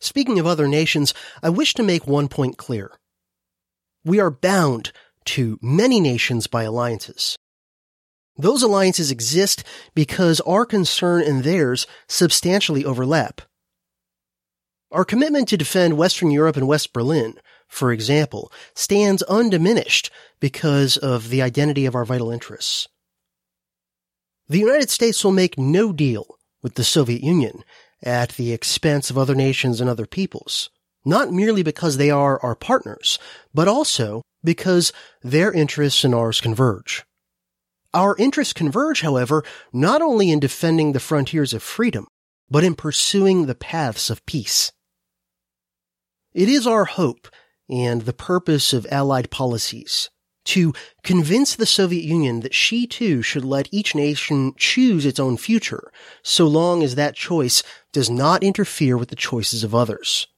Speaking of other nations, I wish to make one point clear. We are bound to many nations by alliances. Those alliances exist because our concern and theirs substantially overlap. Our commitment to defend Western Europe and West Berlin, for example, stands undiminished because of the identity of our vital interests. The United States will make no deal with the Soviet Union at the expense of other nations and other peoples, not merely because they are our partners, but also because their interests and ours converge. Our interests converge, however, not only in defending the frontiers of freedom, but in pursuing the paths of peace. It is our hope and the purpose of Allied policies to convince the Soviet Union that she too should let each nation choose its own future, so long as that choice does not interfere with the choices of others.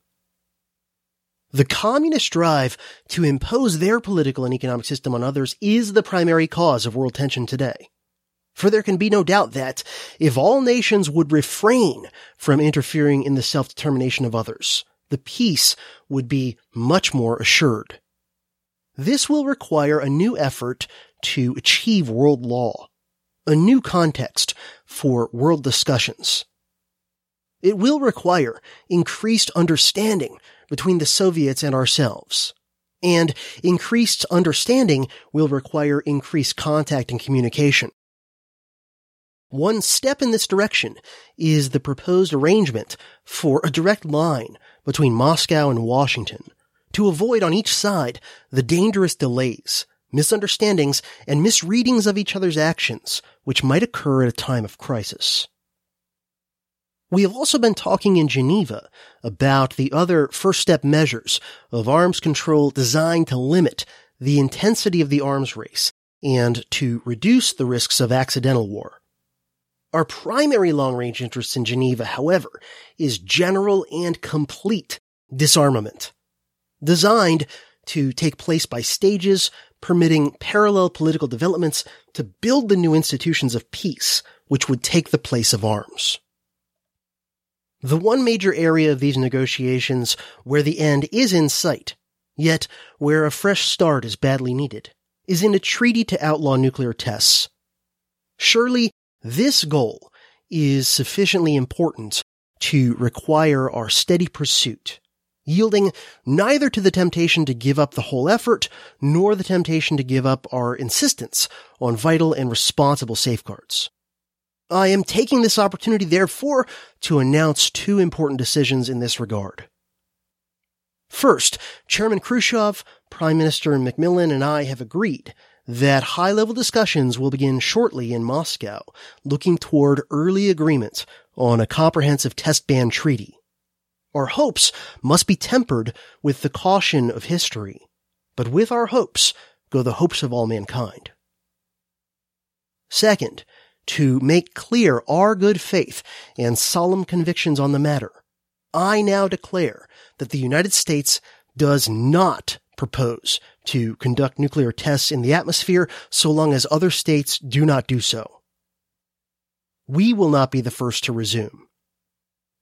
The communist drive to impose their political and economic system on others is the primary cause of world tension today. For there can be no doubt that if all nations would refrain from interfering in the self-determination of others, the peace would be much more assured. This will require a new effort to achieve world law, a new context for world discussions. It will require increased understanding between the Soviets and ourselves. And increased understanding will require increased contact and communication. One step in this direction is the proposed arrangement for a direct line between Moscow and Washington to avoid on each side the dangerous delays, misunderstandings, and misreadings of each other's actions which might occur at a time of crisis. We have also been talking in Geneva about the other first step measures of arms control designed to limit the intensity of the arms race and to reduce the risks of accidental war. Our primary long range interest in Geneva, however, is general and complete disarmament, designed to take place by stages, permitting parallel political developments to build the new institutions of peace, which would take the place of arms. The one major area of these negotiations where the end is in sight, yet where a fresh start is badly needed, is in a treaty to outlaw nuclear tests. Surely this goal is sufficiently important to require our steady pursuit, yielding neither to the temptation to give up the whole effort nor the temptation to give up our insistence on vital and responsible safeguards. I am taking this opportunity, therefore, to announce two important decisions in this regard. First, Chairman Khrushchev, Prime Minister Macmillan, and I have agreed that high level discussions will begin shortly in Moscow, looking toward early agreement on a comprehensive test ban treaty. Our hopes must be tempered with the caution of history, but with our hopes go the hopes of all mankind. Second, to make clear our good faith and solemn convictions on the matter, I now declare that the United States does not propose to conduct nuclear tests in the atmosphere so long as other states do not do so. We will not be the first to resume.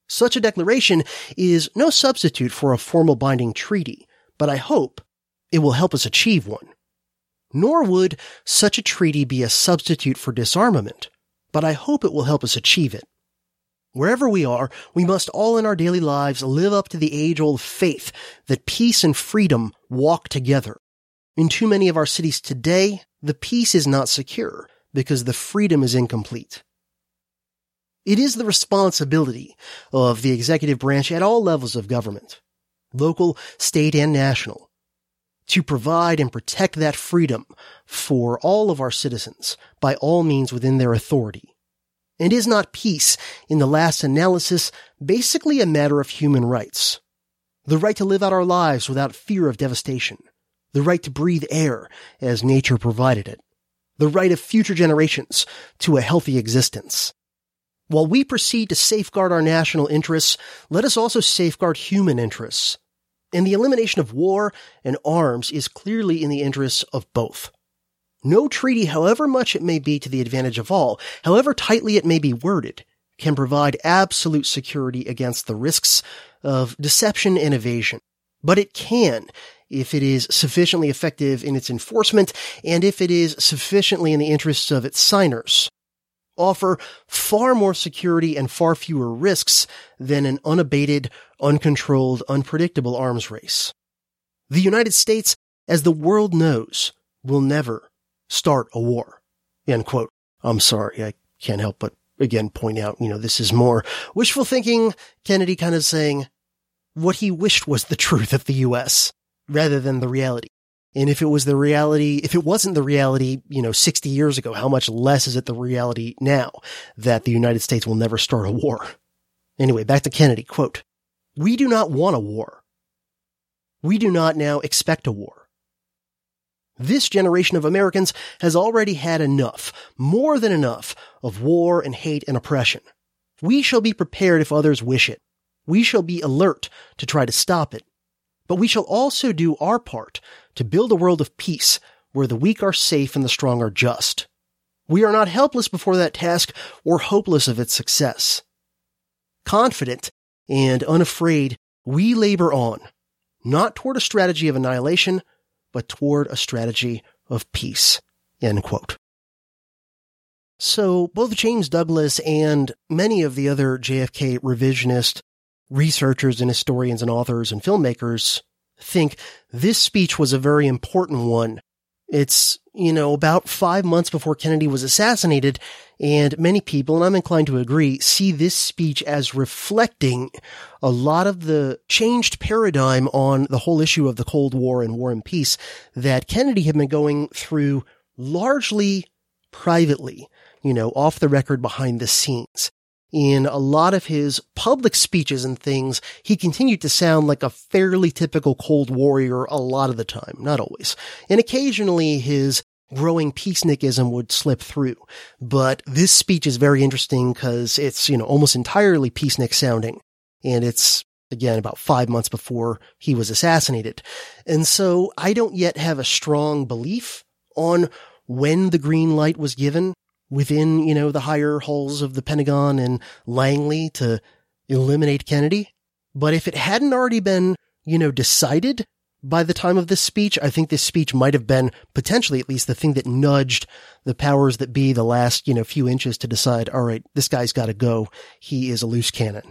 Such a declaration is no substitute for a formal binding treaty, but I hope it will help us achieve one. Nor would such a treaty be a substitute for disarmament, but I hope it will help us achieve it. Wherever we are, we must all in our daily lives live up to the age old faith that peace and freedom walk together. In too many of our cities today, the peace is not secure because the freedom is incomplete. It is the responsibility of the executive branch at all levels of government, local, state, and national, to provide and protect that freedom for all of our citizens by all means within their authority. And is not peace, in the last analysis, basically a matter of human rights? The right to live out our lives without fear of devastation. The right to breathe air as nature provided it. The right of future generations to a healthy existence. While we proceed to safeguard our national interests, let us also safeguard human interests and the elimination of war and arms is clearly in the interests of both. No treaty, however much it may be to the advantage of all, however tightly it may be worded, can provide absolute security against the risks of deception and evasion. But it can, if it is sufficiently effective in its enforcement, and if it is sufficiently in the interests of its signers. Offer far more security and far fewer risks than an unabated, uncontrolled, unpredictable arms race. The United States, as the world knows, will never start a war. End quote. I'm sorry, I can't help but again point out, you know, this is more wishful thinking. Kennedy kind of saying what he wished was the truth of the U.S. rather than the reality. And if it was the reality, if it wasn't the reality, you know, 60 years ago, how much less is it the reality now that the United States will never start a war? Anyway, back to Kennedy, quote, we do not want a war. We do not now expect a war. This generation of Americans has already had enough, more than enough, of war and hate and oppression. We shall be prepared if others wish it. We shall be alert to try to stop it. But we shall also do our part to build a world of peace where the weak are safe and the strong are just. We are not helpless before that task or hopeless of its success. Confident and unafraid, we labor on, not toward a strategy of annihilation, but toward a strategy of peace. So both James Douglas and many of the other JFK revisionist researchers and historians and authors and filmmakers think this speech was a very important one. It's, you know, about five months before Kennedy was assassinated, and many people, and I'm inclined to agree, see this speech as reflecting a lot of the changed paradigm on the whole issue of the Cold War and War and Peace that Kennedy had been going through largely privately, you know, off the record behind the scenes in a lot of his public speeches and things, he continued to sound like a fairly typical Cold Warrior a lot of the time, not always. And occasionally his growing peacenikism would slip through. But this speech is very interesting because it's, you know, almost entirely peacenik sounding. And it's, again, about five months before he was assassinated. And so I don't yet have a strong belief on when the green light was given within, you know, the higher halls of the Pentagon and Langley to eliminate Kennedy. But if it hadn't already been, you know, decided by the time of this speech, I think this speech might have been potentially at least the thing that nudged the powers that be the last, you know, few inches to decide, all right, this guy's got to go. He is a loose cannon.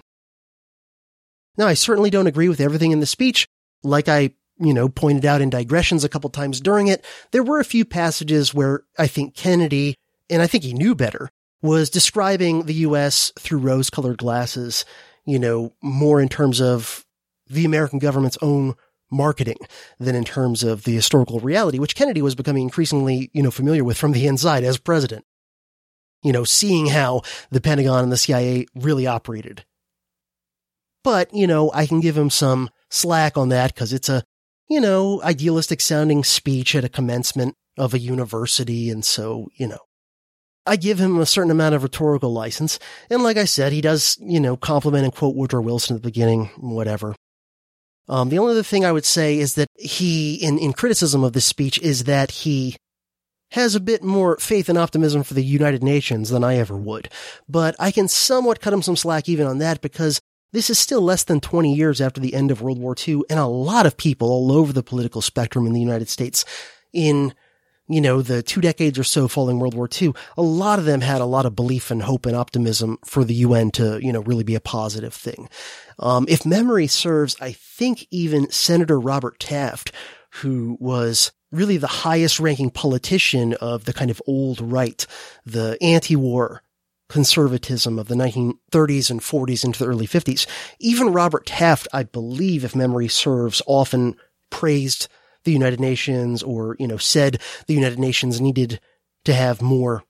Now, I certainly don't agree with everything in the speech. Like I, you know, pointed out in digressions a couple times during it, there were a few passages where I think Kennedy and I think he knew better, was describing the U.S. through rose colored glasses, you know, more in terms of the American government's own marketing than in terms of the historical reality, which Kennedy was becoming increasingly, you know, familiar with from the inside as president. You know, seeing how the Pentagon and the CIA really operated. But, you know, I can give him some slack on that because it's a, you know, idealistic sounding speech at a commencement of a university. And so, you know, I give him a certain amount of rhetorical license. And like I said, he does, you know, compliment and quote Woodrow Wilson at the beginning, whatever. Um, the only other thing I would say is that he, in, in criticism of this speech, is that he has a bit more faith and optimism for the United Nations than I ever would. But I can somewhat cut him some slack even on that because this is still less than 20 years after the end of World War II, and a lot of people all over the political spectrum in the United States in you know, the two decades or so following World War II, a lot of them had a lot of belief and hope and optimism for the UN to, you know, really be a positive thing. Um, if memory serves, I think even Senator Robert Taft, who was really the highest ranking politician of the kind of old right, the anti-war conservatism of the 1930s and 40s into the early 50s. Even Robert Taft, I believe, if memory serves, often praised the United Nations or, you know, said the United Nations needed to have more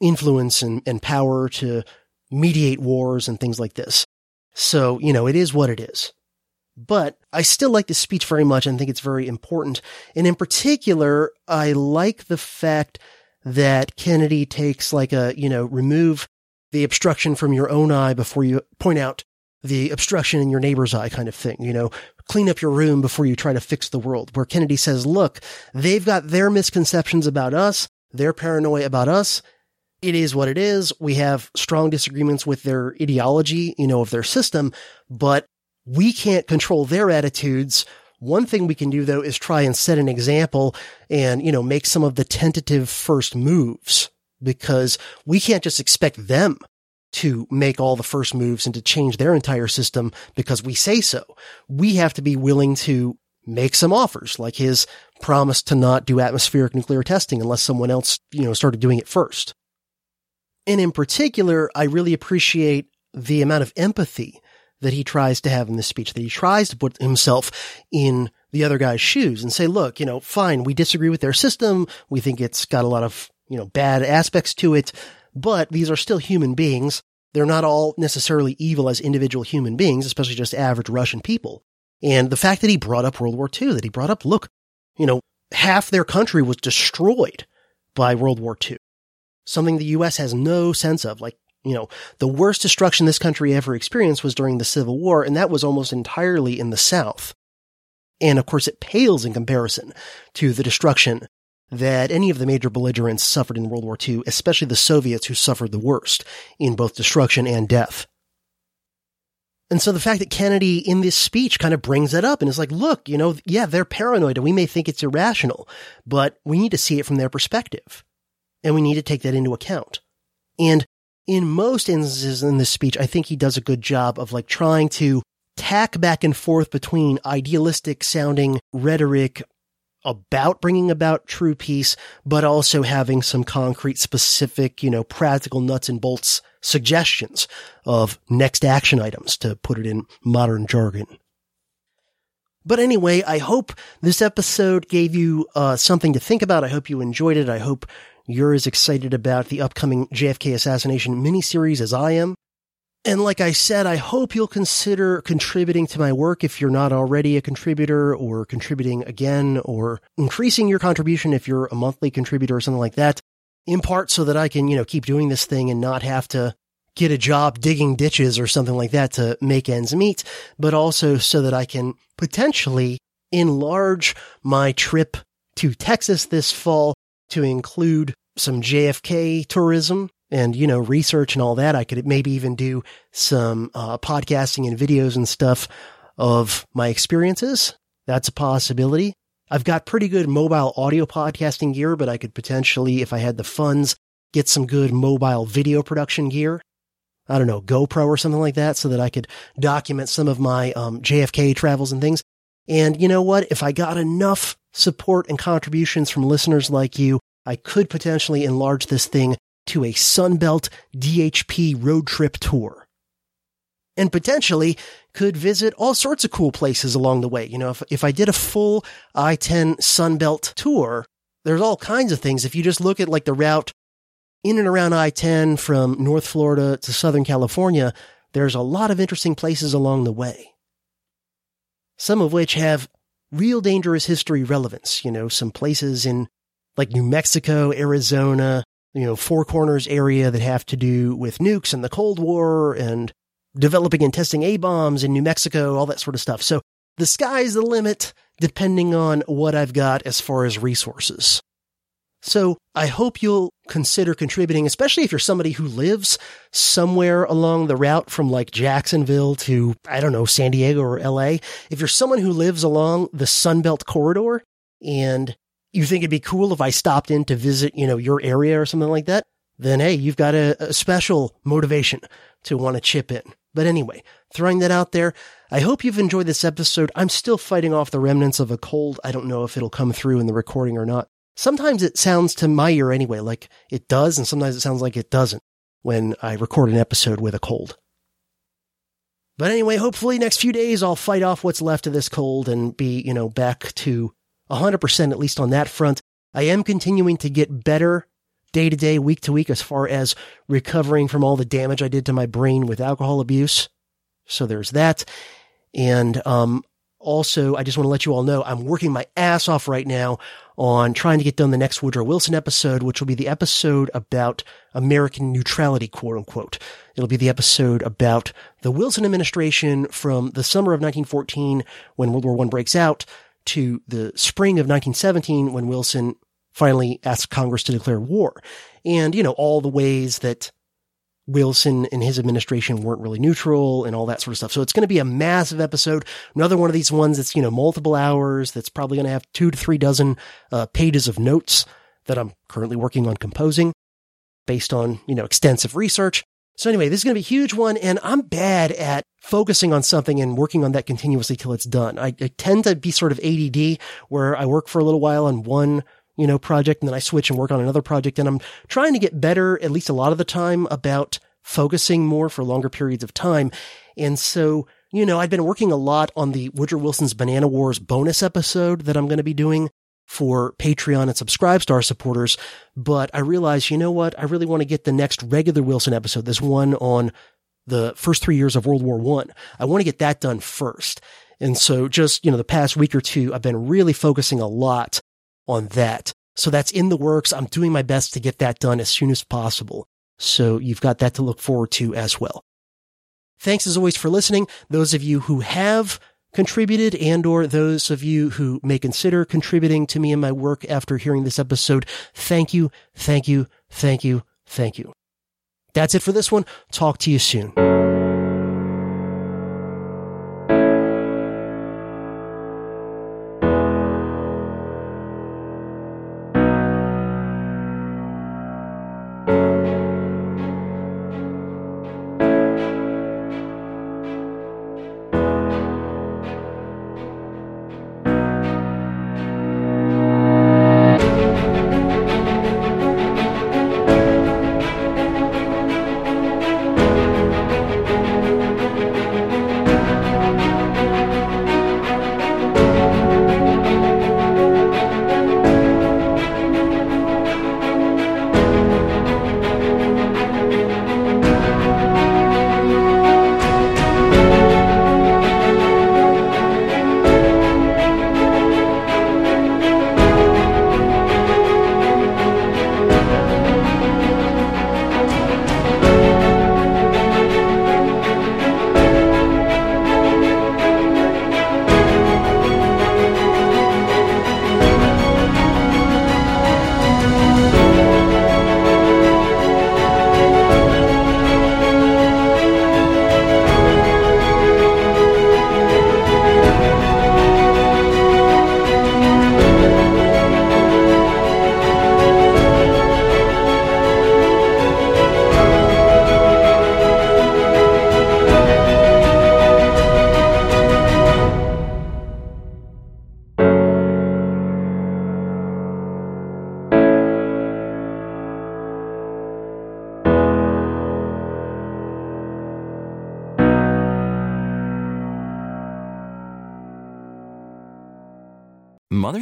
influence and, and power to mediate wars and things like this. So, you know, it is what it is. But I still like this speech very much and think it's very important. And in particular, I like the fact that Kennedy takes like a, you know, remove the obstruction from your own eye before you point out the obstruction in your neighbor's eye kind of thing, you know, clean up your room before you try to fix the world. Where Kennedy says, look, they've got their misconceptions about us, their paranoia about us. It is what it is. We have strong disagreements with their ideology, you know, of their system, but we can't control their attitudes One thing we can do though is try and set an example and, you know, make some of the tentative first moves because we can't just expect them to make all the first moves and to change their entire system because we say so. We have to be willing to make some offers, like his promise to not do atmospheric nuclear testing unless someone else, you know, started doing it first. And in particular, I really appreciate the amount of empathy that he tries to have in this speech, that he tries to put himself in the other guy's shoes and say, look, you know, fine, we disagree with their system. We think it's got a lot of, you know, bad aspects to it, but these are still human beings. They're not all necessarily evil as individual human beings, especially just average Russian people. And the fact that he brought up World War II, that he brought up, look, you know, half their country was destroyed by World War II. Something the U.S. has no sense of. Like, you know, the worst destruction this country ever experienced was during the Civil War, and that was almost entirely in the South. And of course, it pales in comparison to the destruction that any of the major belligerents suffered in World War II, especially the Soviets who suffered the worst in both destruction and death. And so the fact that Kennedy in this speech kind of brings that up and is like, look, you know, yeah, they're paranoid and we may think it's irrational, but we need to see it from their perspective. And we need to take that into account. And in most instances in this speech, I think he does a good job of like trying to tack back and forth between idealistic sounding rhetoric about bringing about true peace, but also having some concrete, specific, you know, practical nuts and bolts suggestions of next action items to put it in modern jargon. But anyway, I hope this episode gave you uh, something to think about. I hope you enjoyed it. I hope you're as excited about the upcoming JFK assassination miniseries as I am. And like I said, I hope you'll consider contributing to my work if you're not already a contributor or contributing again or increasing your contribution if you're a monthly contributor or something like that. In part so that I can, you know, keep doing this thing and not have to get a job digging ditches or something like that to make ends meet, but also so that I can potentially enlarge my trip to Texas this fall to include some JFK tourism and, you know, research and all that. I could maybe even do some uh, podcasting and videos and stuff of my experiences. That's a possibility. I've got pretty good mobile audio podcasting gear, but I could potentially, if I had the funds, get some good mobile video production gear. I don't know, GoPro or something like that so that I could document some of my um, JFK travels and things. And you know what? If I got enough support and contributions from listeners like you, I could potentially enlarge this thing to a Sunbelt DHP road trip tour. And potentially could visit all sorts of cool places along the way. You know, if, if I did a full I-10 Sunbelt tour, there's all kinds of things. If you just look at like the route in and around I-10 from North Florida to Southern California, there's a lot of interesting places along the way. Some of which have real dangerous history relevance. You know, some places in like New Mexico, Arizona, you know, Four Corners area that have to do with nukes and the Cold War and developing and testing A bombs in New Mexico, all that sort of stuff. So the sky's the limit depending on what I've got as far as resources. So I hope you'll consider contributing, especially if you're somebody who lives somewhere along the route from like Jacksonville to, I don't know, San Diego or LA. If you're someone who lives along the Sunbelt corridor and you think it'd be cool if I stopped in to visit, you know, your area or something like that, then hey, you've got a, a special motivation to want to chip in. But anyway, throwing that out there, I hope you've enjoyed this episode. I'm still fighting off the remnants of a cold. I don't know if it'll come through in the recording or not. Sometimes it sounds to my ear anyway, like it does, and sometimes it sounds like it doesn't when I record an episode with a cold. But anyway, hopefully next few days I'll fight off what's left of this cold and be, you know, back to 100% at least on that front. I am continuing to get better day to day, week to week, as far as recovering from all the damage I did to my brain with alcohol abuse. So there's that. And, um, also, I just want to let you all know I'm working my ass off right now on trying to get done the next Woodrow Wilson episode, which will be the episode about American neutrality, quote unquote. It'll be the episode about the Wilson administration from the summer of 1914 when World War I breaks out to the spring of 1917 when Wilson finally asked Congress to declare war. And, you know, all the ways that Wilson and his administration weren't really neutral and all that sort of stuff. So it's going to be a massive episode. Another one of these ones that's, you know, multiple hours that's probably going to have two to three dozen uh, pages of notes that I'm currently working on composing based on, you know, extensive research. So anyway, this is going to be a huge one and I'm bad at focusing on something and working on that continuously till it's done. I, I tend to be sort of ADD where I work for a little while on one you know, project and then I switch and work on another project. And I'm trying to get better, at least a lot of the time, about focusing more for longer periods of time. And so, you know, I've been working a lot on the Woodrow Wilson's Banana Wars bonus episode that I'm going to be doing for Patreon and Subscribestar supporters. But I realized, you know what? I really want to get the next regular Wilson episode, this one on the first three years of World War One. I. I want to get that done first. And so just, you know, the past week or two, I've been really focusing a lot on that. So that's in the works. I'm doing my best to get that done as soon as possible. So you've got that to look forward to as well. Thanks as always for listening. Those of you who have contributed and or those of you who may consider contributing to me and my work after hearing this episode, thank you, thank you, thank you, thank you. That's it for this one. Talk to you soon.